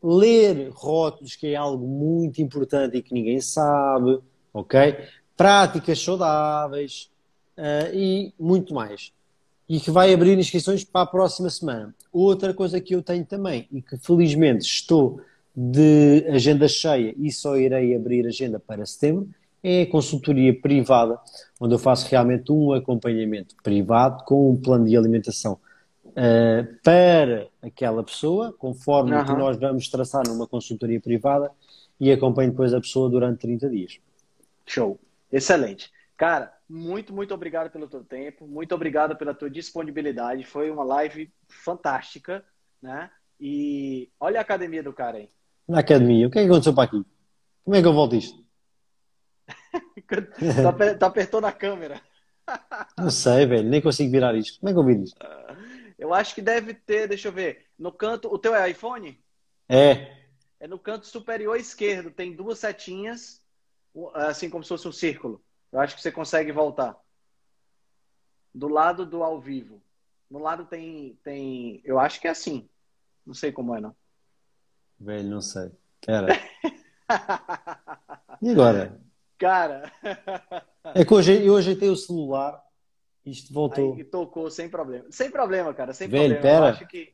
ler rótulos, que é algo muito importante e que ninguém sabe, ok? Práticas saudáveis uh, e muito mais e que vai abrir inscrições para a próxima semana. Outra coisa que eu tenho também e que felizmente estou de agenda cheia e só irei abrir agenda para setembro é a consultoria privada, onde eu faço realmente um acompanhamento privado com um plano de alimentação uh, para aquela pessoa, conforme uhum. o que nós vamos traçar numa consultoria privada e acompanho depois a pessoa durante 30 dias. Show. Excelente. Cara, muito, muito obrigado pelo teu tempo, muito obrigado pela tua disponibilidade. Foi uma live fantástica, né? E olha a academia do cara aí. Na academia, o que é que aconteceu para aqui? Como é que eu volto isto? [laughs] tá, tá apertou na câmera. [laughs] Não sei, velho, nem consigo virar isto. Como é que eu viro isto? Eu acho que deve ter, deixa eu ver, no canto, o teu é iPhone? É. É no canto superior esquerdo, tem duas setinhas, assim como se fosse um círculo. Eu acho que você consegue voltar. Do lado do ao vivo. No lado tem. tem eu acho que é assim. Não sei como é, não. Velho, não sei. Pera. e agora? [laughs] Cara. é que hoje eu ajeitei o celular. Isto voltou. Aí tocou sem problema. Sem problema, cara. Sem Velho, problema. Pera. que...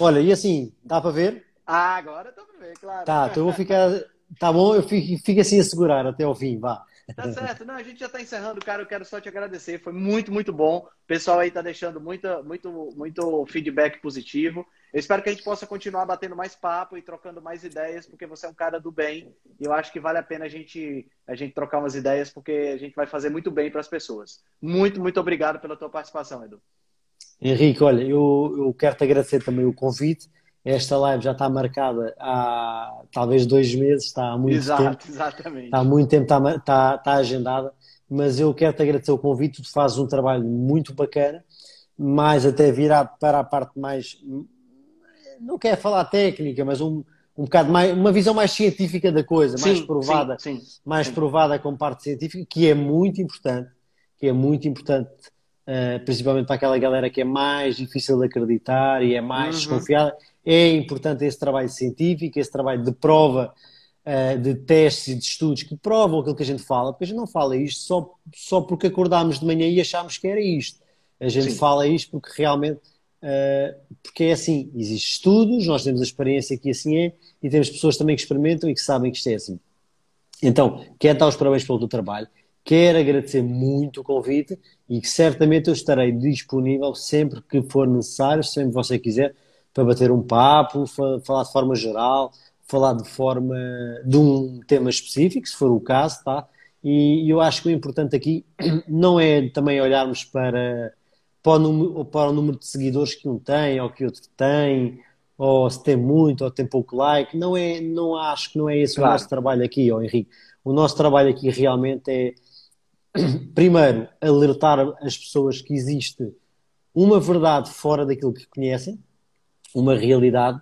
Olha, e assim, dá para ver? Ah, agora dá para ver, claro. Tá, então eu vou ficar. Tá bom, eu fico, fico assim a segurar até ao fim, vá. Tá certo. Não, a gente já está encerrando, cara. Eu quero só te agradecer. Foi muito, muito bom. O pessoal aí está deixando muita, muito, muito feedback positivo. Eu espero que a gente possa continuar batendo mais papo e trocando mais ideias, porque você é um cara do bem. E eu acho que vale a pena a gente, a gente trocar umas ideias, porque a gente vai fazer muito bem para as pessoas. Muito, muito obrigado pela tua participação, Edu. Henrique, olha, eu, eu quero te agradecer também o convite. Esta live já está marcada há talvez dois meses, está há muito Exato, tempo. Exatamente. Está há muito tempo, está, está, está agendada. Mas eu quero te agradecer o convite, tu fazes um trabalho muito bacana, mais até virado para a parte mais, não quero falar técnica, mas um, um bocado mais, uma visão mais científica da coisa, Sim, mais provada, sim, sim, mais provada com parte científica, que é muito importante, que é muito importante, eh, principalmente para aquela galera que é mais difícil de acreditar e é mais Uhum. desconfiada. É importante esse trabalho científico, esse trabalho de prova, eh, de testes e de estudos que provam aquilo que a gente fala, porque a gente não fala isto só, só porque acordámos de manhã e achámos que era isto. A gente Sim. fala isto porque realmente, eh, porque é assim, existem estudos, nós temos a experiência que assim é, e temos pessoas também que experimentam e que sabem que isto é assim. Então, quero dar os parabéns pelo teu trabalho, quero agradecer muito o convite e que certamente eu estarei disponível sempre que for necessário, sempre que você quiser, para bater um papo, fa- falar de forma geral, falar de forma de um tema específico, se for o caso, tá? E eu acho que o importante aqui [clears throat] não é também olharmos para, para, o número, para o número de seguidores que um tem ou que outro tem, ou se tem muito ou tem pouco like. Não é, não acho que não é esse Claro. o nosso trabalho aqui, ó Henrique. O nosso trabalho aqui realmente é, [clears throat] primeiro, alertar as pessoas que existe uma verdade fora daquilo que conhecem, uma realidade,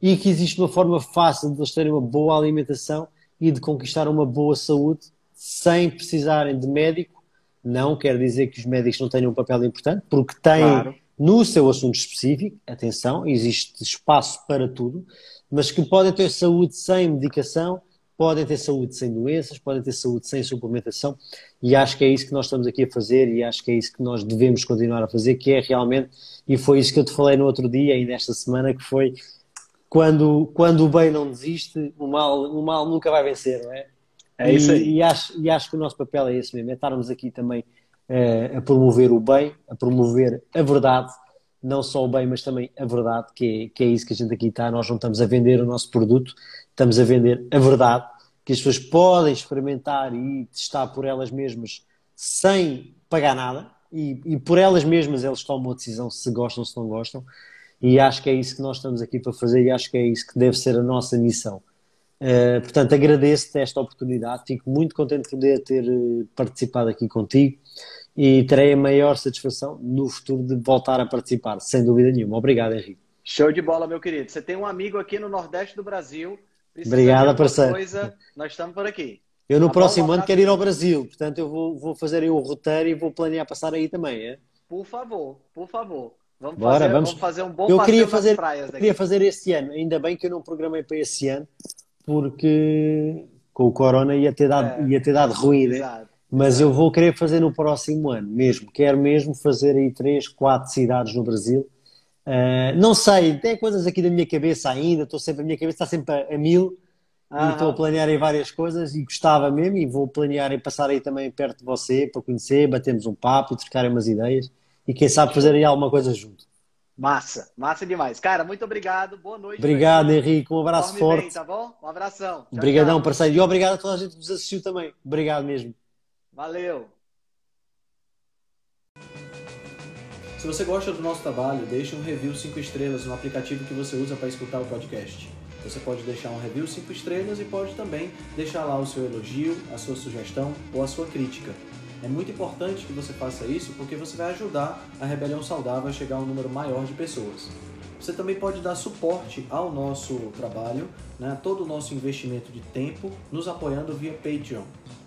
e que existe uma forma fácil de eles terem uma boa alimentação e de conquistar uma boa saúde sem precisarem de médico. Não quer dizer que os médicos não tenham um papel importante, porque têm Claro. no seu assunto específico, atenção, existe espaço para tudo, mas que podem ter saúde sem medicação, podem ter saúde sem doenças, podem ter saúde sem suplementação, e acho que é isso que nós estamos aqui a fazer e acho que é isso que nós devemos continuar a fazer, que é realmente, e foi isso que eu te falei no outro dia e nesta semana, que foi quando, quando o bem não desiste, o mal, o mal nunca vai vencer, não é? É isso E- aí. E acho, e acho que o nosso papel é esse mesmo, é estarmos aqui também eh, a promover o bem, a promover a verdade, não só o bem, mas também a verdade, que é, que é isso que a gente aqui está. Nós não estamos a vender o nosso produto, estamos a vender a verdade, que as pessoas podem experimentar e testar por elas mesmas sem pagar nada, e, e por elas mesmas elas tomam a decisão se gostam ou se não gostam. E acho que é isso que nós estamos aqui para fazer e acho que é isso que deve ser a nossa missão. Uh, portanto, agradeço-te esta oportunidade, fico muito contente de poder ter uh, participado aqui contigo e terei a maior satisfação no futuro de voltar a participar, sem dúvida nenhuma. Obrigado, Henrique. Show de bola, meu querido. Você tem um amigo aqui no Nordeste do Brasil. Obrigado, de alguma parceiro. Coisa, nós estamos por aqui. Eu no bom? próximo ano quero ir ao Brasil, portanto eu vou, vou fazer aí o roteiro e vou planear passar aí também. É? Por favor, por favor. Vamos, Bora, fazer, vamos. vamos fazer um bom Eu passeio queria fazer, praias eu daqui. queria fazer este ano, ainda bem que eu não programei para esse ano, porque com o Corona ia ter dado, É, ia ter dado ruim, né? Mas eu vou querer fazer no próximo ano mesmo. Quero mesmo fazer aí três, quatro cidades no Brasil. Ah, não sei, tem coisas aqui da minha cabeça ainda. Estou sempre, a minha cabeça está sempre a, a mil e Aham. estou a planear aí várias coisas e gostava mesmo. E vou planear e passar aí também perto de você para conhecer, batermos um papo e trocar umas ideias e quem sabe fazer aí alguma coisa junto. Massa, massa demais. Cara, muito obrigado. Boa noite. Obrigado, Henrique. Henrique. Um abraço Dorme forte. Bem, tá bom? Um abração. Tchau, Obrigadão, tchau. parceiro. E obrigado a toda a gente que nos assistiu também. Obrigado mesmo. Valeu. Se você gosta do nosso trabalho, deixe um review 5 estrelas no aplicativo que você usa para escutar o podcast. Você pode deixar um review 5 estrelas e pode também deixar lá o seu elogio, a sua sugestão ou a sua crítica. É muito importante que você faça isso porque você vai ajudar a Rebelião Saudável a chegar a um número maior de pessoas. Você também pode dar suporte ao nosso trabalho, né, todo o nosso investimento de tempo, nos apoiando via Patreon.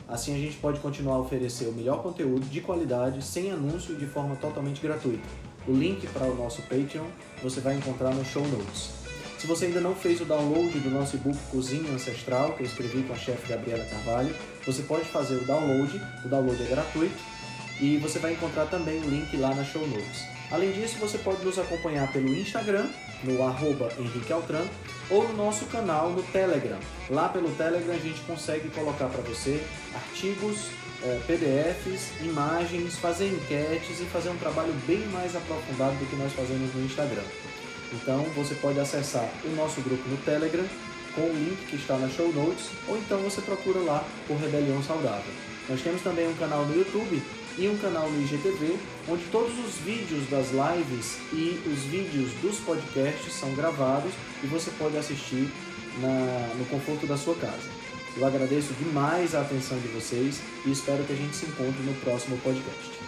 Assim a gente pode continuar a oferecer o melhor conteúdo de qualidade, sem anúncio e de forma totalmente gratuita. O link para o nosso Patreon você vai encontrar no show notes. Se você ainda não fez o download do nosso e-book Cozinha Ancestral, que eu escrevi com a chefe Gabriela Carvalho, você pode fazer o download, o download é gratuito e você vai encontrar também o link lá na show notes. Além disso, você pode nos acompanhar pelo Instagram, no arroba Henrique Altran, ou no nosso canal no Telegram. Lá pelo Telegram a gente consegue colocar para você artigos, eh, PDFs, imagens, fazer enquetes e fazer um trabalho bem mais aprofundado do que nós fazemos no Instagram. Então você pode acessar o nosso grupo no Telegram com o link que está na show notes, ou então você procura lá por Rebelião Saudável. Nós temos também um canal no YouTube e um canal no IGTV, onde todos os vídeos das lives e os vídeos dos podcasts são gravados e você pode assistir na- no conforto da sua casa. Eu agradeço demais a atenção de vocês e espero que a gente se encontre no próximo podcast.